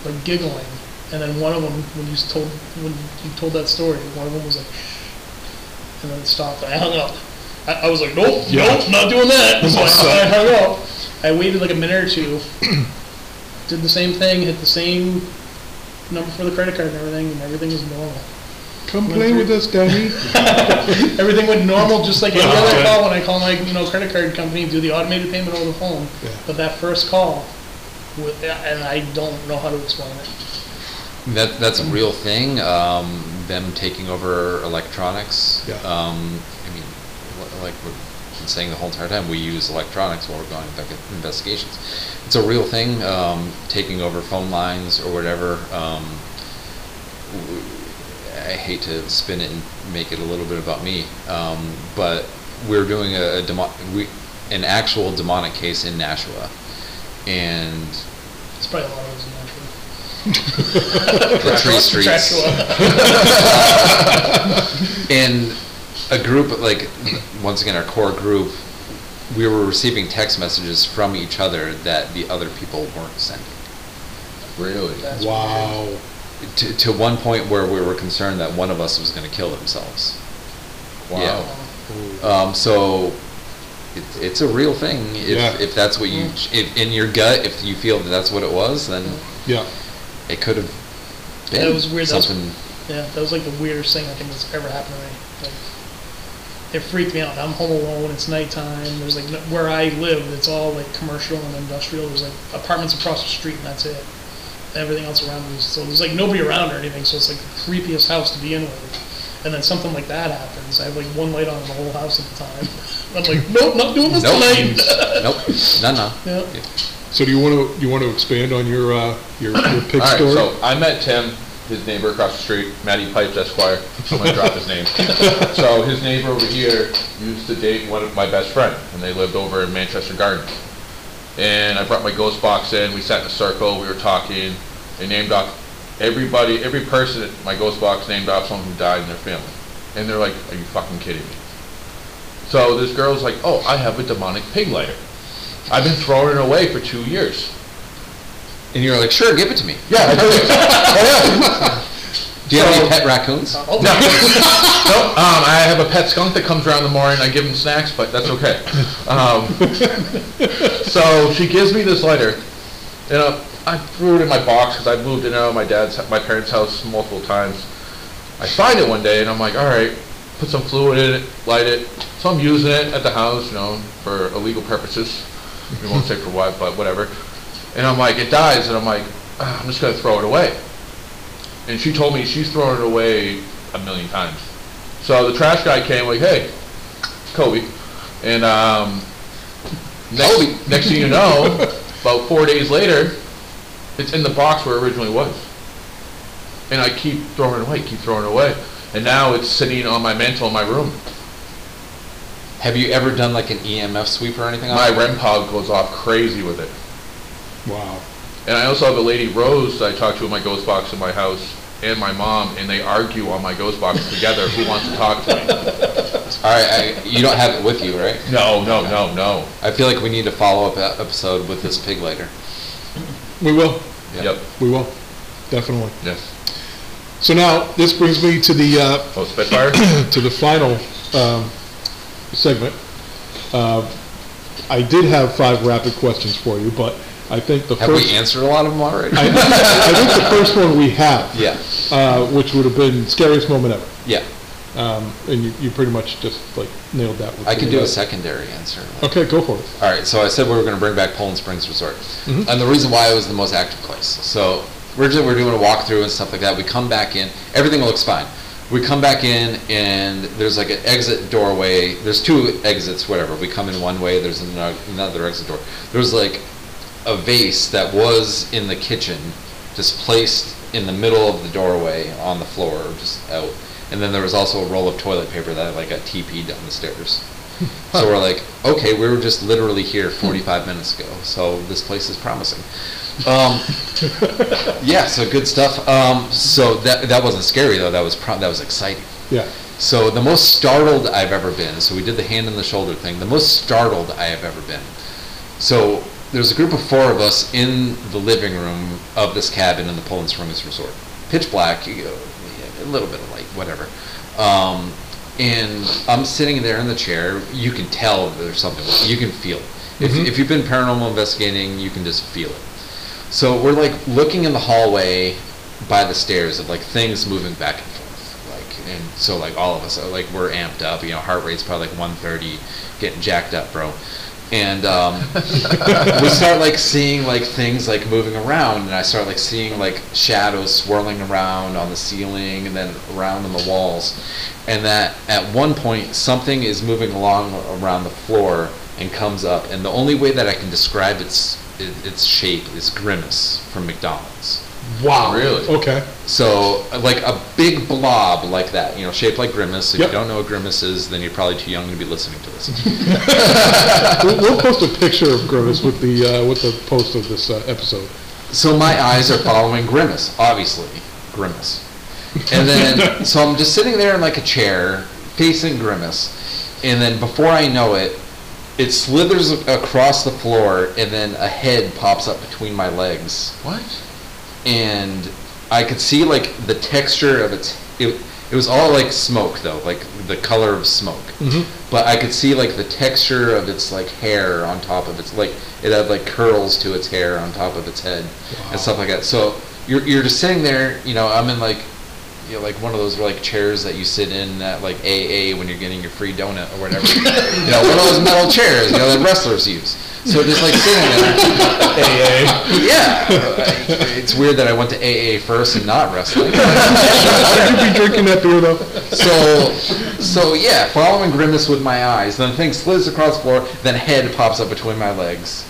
like giggling. And then one of them, when you told when you told that story, one of them was like, and then it stopped. I hung up. I, I was like, nope, Yeah. nope, not doing that. So I, I hung up. I waited like a minute or two, did the same thing, hit the same number for the credit card and everything, and everything was normal. Come play with us, Danny. Everything went normal, just like any other okay. call when I call my, you know, credit card company, and do the automated payment over the phone. Yeah. But that first call, wa- and I don't know how to explain it. That that's a real thing. Um, them taking over electronics. Yeah. Um, I mean, li- like we've been saying the whole entire time, we use electronics while we're going back at investigations. It's a real thing. Um, taking over phone lines or whatever. Um, w- I hate to spin it and make it a little bit about me, um, but we're doing a, a demo- we, an actual demonic case in Nashua, and It's probably a lot of those in Nashua. the tree streets. and a group like once again our core group we were receiving text messages from each other that the other people weren't sending Really? That's Wow. To, to one point where we were concerned that one of us was going to kill themselves Wow. Yeah. um, so it, it's a real thing if, Yeah. if that's what you if in your gut if you feel that that's what it was then Yeah. it could have been That was weird. That was- something Yeah, that was like the weirdest thing I think that's ever happened to me. Like, it freaked me out. I'm home alone. It's nighttime. There's like no, where I live. It's all like commercial and industrial. There's like apartments across the street, and that's it. Everything else around me. So there's like nobody around or anything. So it's like the creepiest house to be in with. And then something like that happens. I have like one light on in the whole house at the time. I'm like, nope, not doing this nope tonight. nope no no yeah. So do you want to you want to expand on your uh, your your pig All right, story? so I met Tim, his neighbor across the street, Matty Pipes Esquire. I'm gonna drop his name. So his neighbor over here used to date one of my best friend, and they lived over in Manchester Gardens. And I brought my ghost box in. We sat in a circle. We were talking. They named off everybody, every person at my ghost box named off someone who died in their family. And they're like, "Are you fucking kidding me?" So this girl's like, "Oh, I have a demonic pig lighter. I've been throwing it away for two years." and you're like sure give it to me Yeah, do you have any pet raccoons Oh, No, no. Um, I have a pet skunk that comes around in the morning. I give him snacks, but that's okay. Um, so she gives me this lighter. You know, I threw it in my box because I've moved in and out of my dad's, my parents' house multiple times. I find it one day and I'm like, all right, put some fluid in it, light it. So I'm using it at the house, you know, for illegal purposes. We won't say for what, but whatever. And I'm like, it dies, and I'm like, ah, I'm just gonna throw it away. And she told me she's thrown it away a million times. So the trash guy came like, hey, Kobe. And um, next, Kobe. next thing you know, about four days later, It's in the box where it originally was. And I keep throwing it away, keep throwing it away. And now it's sitting on my mantle in my room. Have you ever done like an EMF sweep or anything? My? REM pod goes off crazy with it. Wow. And I also have a lady, Rose, that I talk to in my ghost box in my house, and my mom, and they argue on my ghost box together who wants to talk to me. All right, I, you don't have it with you, right? No, no, no, no. I feel like we need a follow-up e- episode with this pig later. We will. Yeah. Yep, We will. Definitely. yes. So now this brings me to the uh, Oh, Spitfire? to the final um, segment. Uh, I did have five rapid questions for you, but I think the Have first we answered a lot of them already? I, I think the first one we have, yeah, uh, which would have been scariest moment ever, yeah. um, and you, you pretty much just like nailed that. with I can do a secondary answer. Okay, go for it. All right, so I said we were going to bring back Poland Springs Resort, Mhm. and the reason why it was the most active place. So originally we're doing a walkthrough and stuff like that. We come back in, everything looks fine. We come back in, and there's like an exit doorway. There's two exits, whatever. We come in one way. There's another exit door. There's like a vase that was in the kitchen, just placed in the middle of the doorway on the floor, just out. And then there was also a roll of toilet paper that like got TP'd down the stairs. So we're like, okay, we were just literally here 45 minutes ago, so this place is promising. Um, yeah, so good stuff. Um, so that that wasn't scary though. That was pro- that was exciting. Yeah. So the most startled I've ever been. So we did the hand in the shoulder thing. The most startled I have ever been. So there's a group of four of us in the living room of this cabin in the Poland Springs Resort. Pitch black, you go, a little bit of light, whatever. Um, and I'm sitting there in the chair. You can tell there's something. You can feel it. If, Mhm. if you've been paranormal investigating, you can just feel it. So we're like looking in the hallway by the stairs of like things moving back and forth. Like and so like all of us are like we're amped up, you know, heart rate's probably like 130, getting jacked up, bro. And um, we start like seeing like things like moving around and I start like seeing like shadows swirling around on the ceiling and then around on the walls. And that at one point something is moving along around the floor and comes up and the only way that I can describe its its shape is Grimace from McDonald's. Wow. Really? Okay. So like a big blob like that, you know, shaped like Grimace. If Yep. you don't know what Grimace is, then you're probably too young to be listening to this. we'll, we'll post a picture of Grimace with the uh, with the post of this uh, episode. So my eyes are following Grimace, obviously. Grimace. And then, so I'm just sitting there in like a chair, facing Grimace. And then before I know it, it slithers across the floor, and then a head pops up between my legs. What? And I could see like the texture of its. It, it was all like smoke though, like the color of smoke. Mhm. But I could see like the texture of its like hair on top of its like it had like curls to its hair on top of its head and stuff like that. So you're you're just sitting there, you know, I'm in like you know, like one of those like chairs that you sit in at like AA when you're getting your free donut or whatever. you know, one of those metal chairs, you know, that wrestlers use. So just like sitting there. Yeah. It's weird that I went to AA first and not wrestling. Should you be drinking that beer though? So, so yeah, following Grimace with my eyes, then thing slithers across the floor, then head pops up between my legs,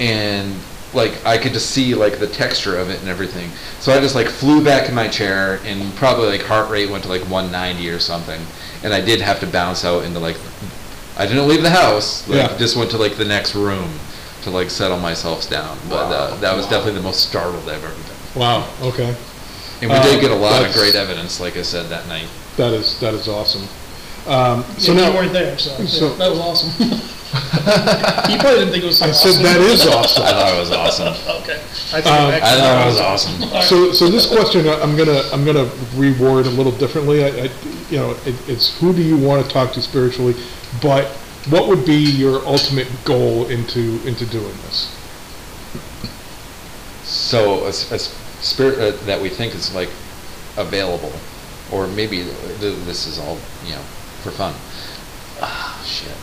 and like I could just see like the texture of it and everything. So I just like flew back in my chair, and probably like heart rate went to like 190 or something, and I did have to bounce out into like, I didn't leave the house, like Yeah. just went to like the next room to like settle myself down. But uh, that was Wow. definitely the most startled I've ever been. Wow. Okay. And we Uh, did get a lot of that's- great evidence, like I said that night. That is that is awesome. Um, so yeah, now you weren't there, so, yeah, so- that was awesome. you probably didn't think it was so I awesome. said that is awesome. I thought it was awesome. okay. I, think Um, I thought it was was awesome. So, so this question uh, I'm gonna I'm gonna reword a little differently. I, I you know, it, it's who do you want to talk to spiritually, but what would be your ultimate goal into into doing this? So a spirit uh, that we think is like available, or maybe th- this is all you know for fun. Ah, shit.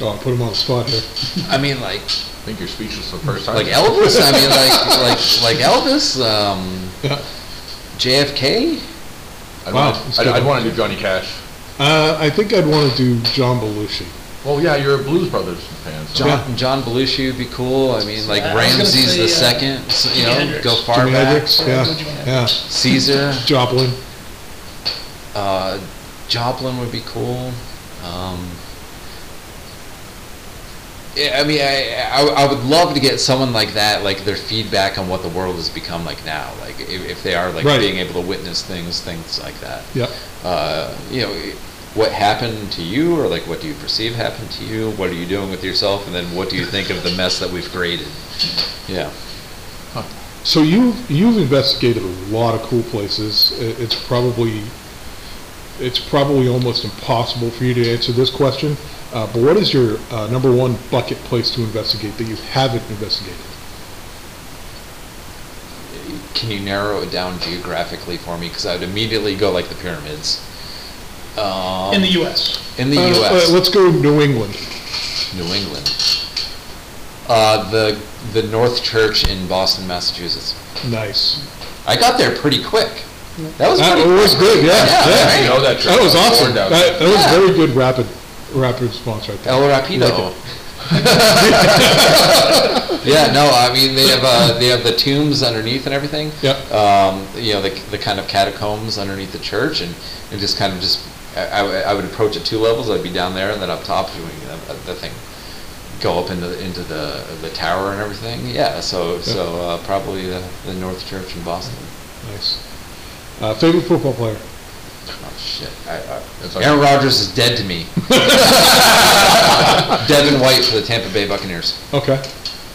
Oh, I put him on the spot here. I mean, like I think you're speechless the first time. like Elvis. I mean, like like like Elvis. Um, Yeah. JFK. I'd Wow, want, I'd. I'd want to do Johnny Cash. Uh, I think I'd want to do John Belushi. Well, yeah, you're a Blues Brothers fan. So. John John Belushi would be cool. I mean, like Yeah, I was gonna Ramses say, the uh, second. s- You know, Hendrix. go far Jimi back. Hendrix, yeah, Jimi Hendrix. yeah. Caesar. Joplin. Uh, Joplin would be cool. Um, yeah, I mean, I, I, I would love to get someone like that, like their feedback on what the world has become like now. Like if, if they are like Right. being able to witness things, things like that. Yeah. Uh, you know, what happened to you, or like what do you perceive happened to you? What are you doing with yourself? And then what do you think of the mess that we've created? Yeah. So you you've investigated a lot of cool places. It's probably it's probably almost impossible for you to answer this question. Uh, but what is your uh, number one bucket place to investigate that you haven't investigated? Can you narrow it down geographically for me? Because I would immediately go like the pyramids. Um, In the U.S. In the Uh, U.S. uh, let's go New England. New England. Uh, the the North Church in Boston, Massachusetts. Nice. I got there pretty quick. That was That pretty. was good. Yeah, Yeah, yeah. right. You know that. That was trip. awesome. Born That, there. that was Yeah. very good rapid rapid response right there. El Rapido. yeah, no, I mean they have uh, they have the tombs underneath and everything. Yep. Um, you know the, the kind of catacombs underneath the church, and, and just kind of just I, I would- I would approach at two levels. I'd be down there, and then up top doing the, the thing, go up into into the the tower and everything. Yeah, so so uh, probably the, the North Church in Boston. Nice. Uh, favorite football player? Oh shit! I, I, Aaron Rodgers is dead to me. Devin White for the Tampa Bay Buccaneers. Okay.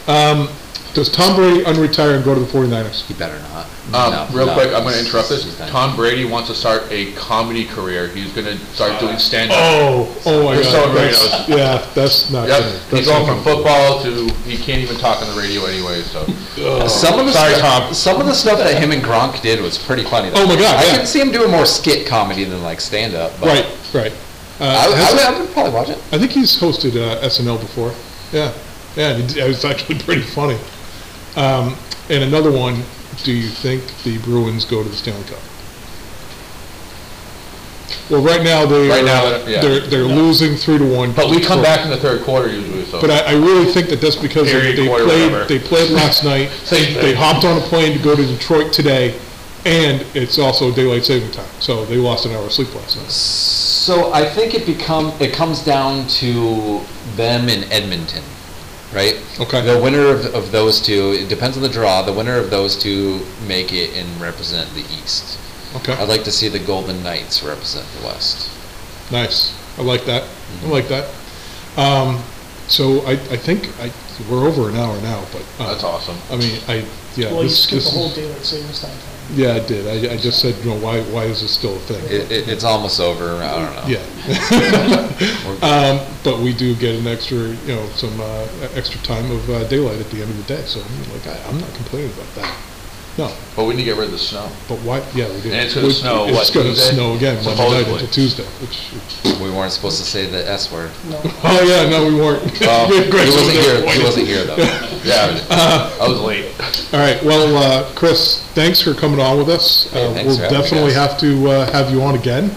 Um, does Tom Brady unretire and go to the 49ers? He better not. Um, No, real no. quick, I'm going to interrupt this. He's. Tom Brady wants to start a comedy career. He's going to start doing stand-up. Oh, oh my You're God. so great. That's- Yeah, that's not. Yep, gonna- he's that's going from gonna- football to he can't even talk on the radio anyway. So Some of the Sorry, stuff, Tom. Some of the stuff that him and Gronk did was pretty funny. Though. Oh my God, I yeah. could see him doing more skit comedy than like stand up. Right, right. Uh, I, would- I, has- would, I would probably watch it. I think he's hosted uh, SNL before. Yeah, yeah, and he d- it was actually pretty funny. Um, and another one. Do you think the Bruins go to the Stanley Cup? Well, right now they Right are, now, uh, yeah. they're they're losing three to one. but we come So- back in the third quarter usually. So But I, I really think that that's because they, Period, they quarter, played whatever. they played last night. Same They hopped on a plane to go to Detroit today, and it's also daylight saving time, so they lost an hour of sleep last night. So I think it become it comes down to them in Edmonton, right? Okay. The winner of, of those two, it depends on the draw. The winner of those two make it and represent the East. Okay, I'd like to see the Golden Knights represent the West. nice. I like that. I like that. Um, so I, I think I, we're over an hour now, but uh, that's awesome. I mean, I yeah. Well, you skipped the whole is, daylight savings time. Yeah, I did. I, I just said, you know, why why is this still a thing? It, it, it's almost over. I don't know. Yeah. um, but we do get an extra, you know, some uh, extra time of uh, daylight at the end of the day. So like, I, I'm not complaining about that. No, But we need to get rid of the snow. but why? Yeah, we do. And it's gonna snow, It's what, going to snow again Monday night into Tuesday. Which, We weren't supposed to say the S word. No. oh yeah, no, we weren't. Well, We he had Greg's wasn't over here. there. He wasn't here though. Yeah, I was late. All right. Well, uh, Chris, thanks for coming on with us. Hey, uh, we'll for having me, definitely have to uh, have you on again,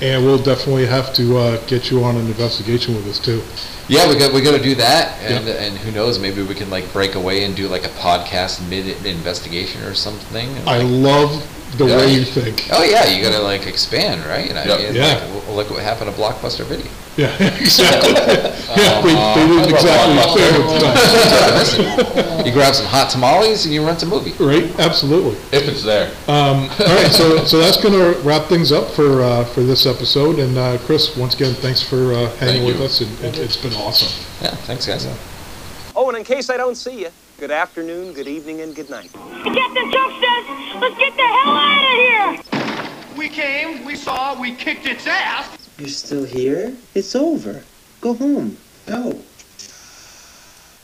and we'll definitely have to uh, get you on an investigation with us too. Yeah, we got we got to do that, and Yeah. and who knows, maybe we can like break away and do like a podcast mid investigation or something. I like- love the Yeah. way you think. oh yeah, you gotta like expand, right? I Yep. mean, Yeah. like, w- look what happened to Blockbuster Video. Yeah, exactly. yeah, they, Uh, they didn't exactly Blockbuster. say it. Listen, you grab some hot tamales and you rent a movie. Right, absolutely. If it's there. Um, all right, so so that's going to wrap things up for uh, for this episode. And uh, Chris, once again, thanks for uh, hanging Thank with you. us. And it, it's been awesome. Yeah, thanks guys. Oh, and in case I don't see you, good afternoon, good evening, and good night. Captain Chuck says, let's get the hell out of here! We came, we saw, we kicked its ass. You're still here? It's over. Go home. Go.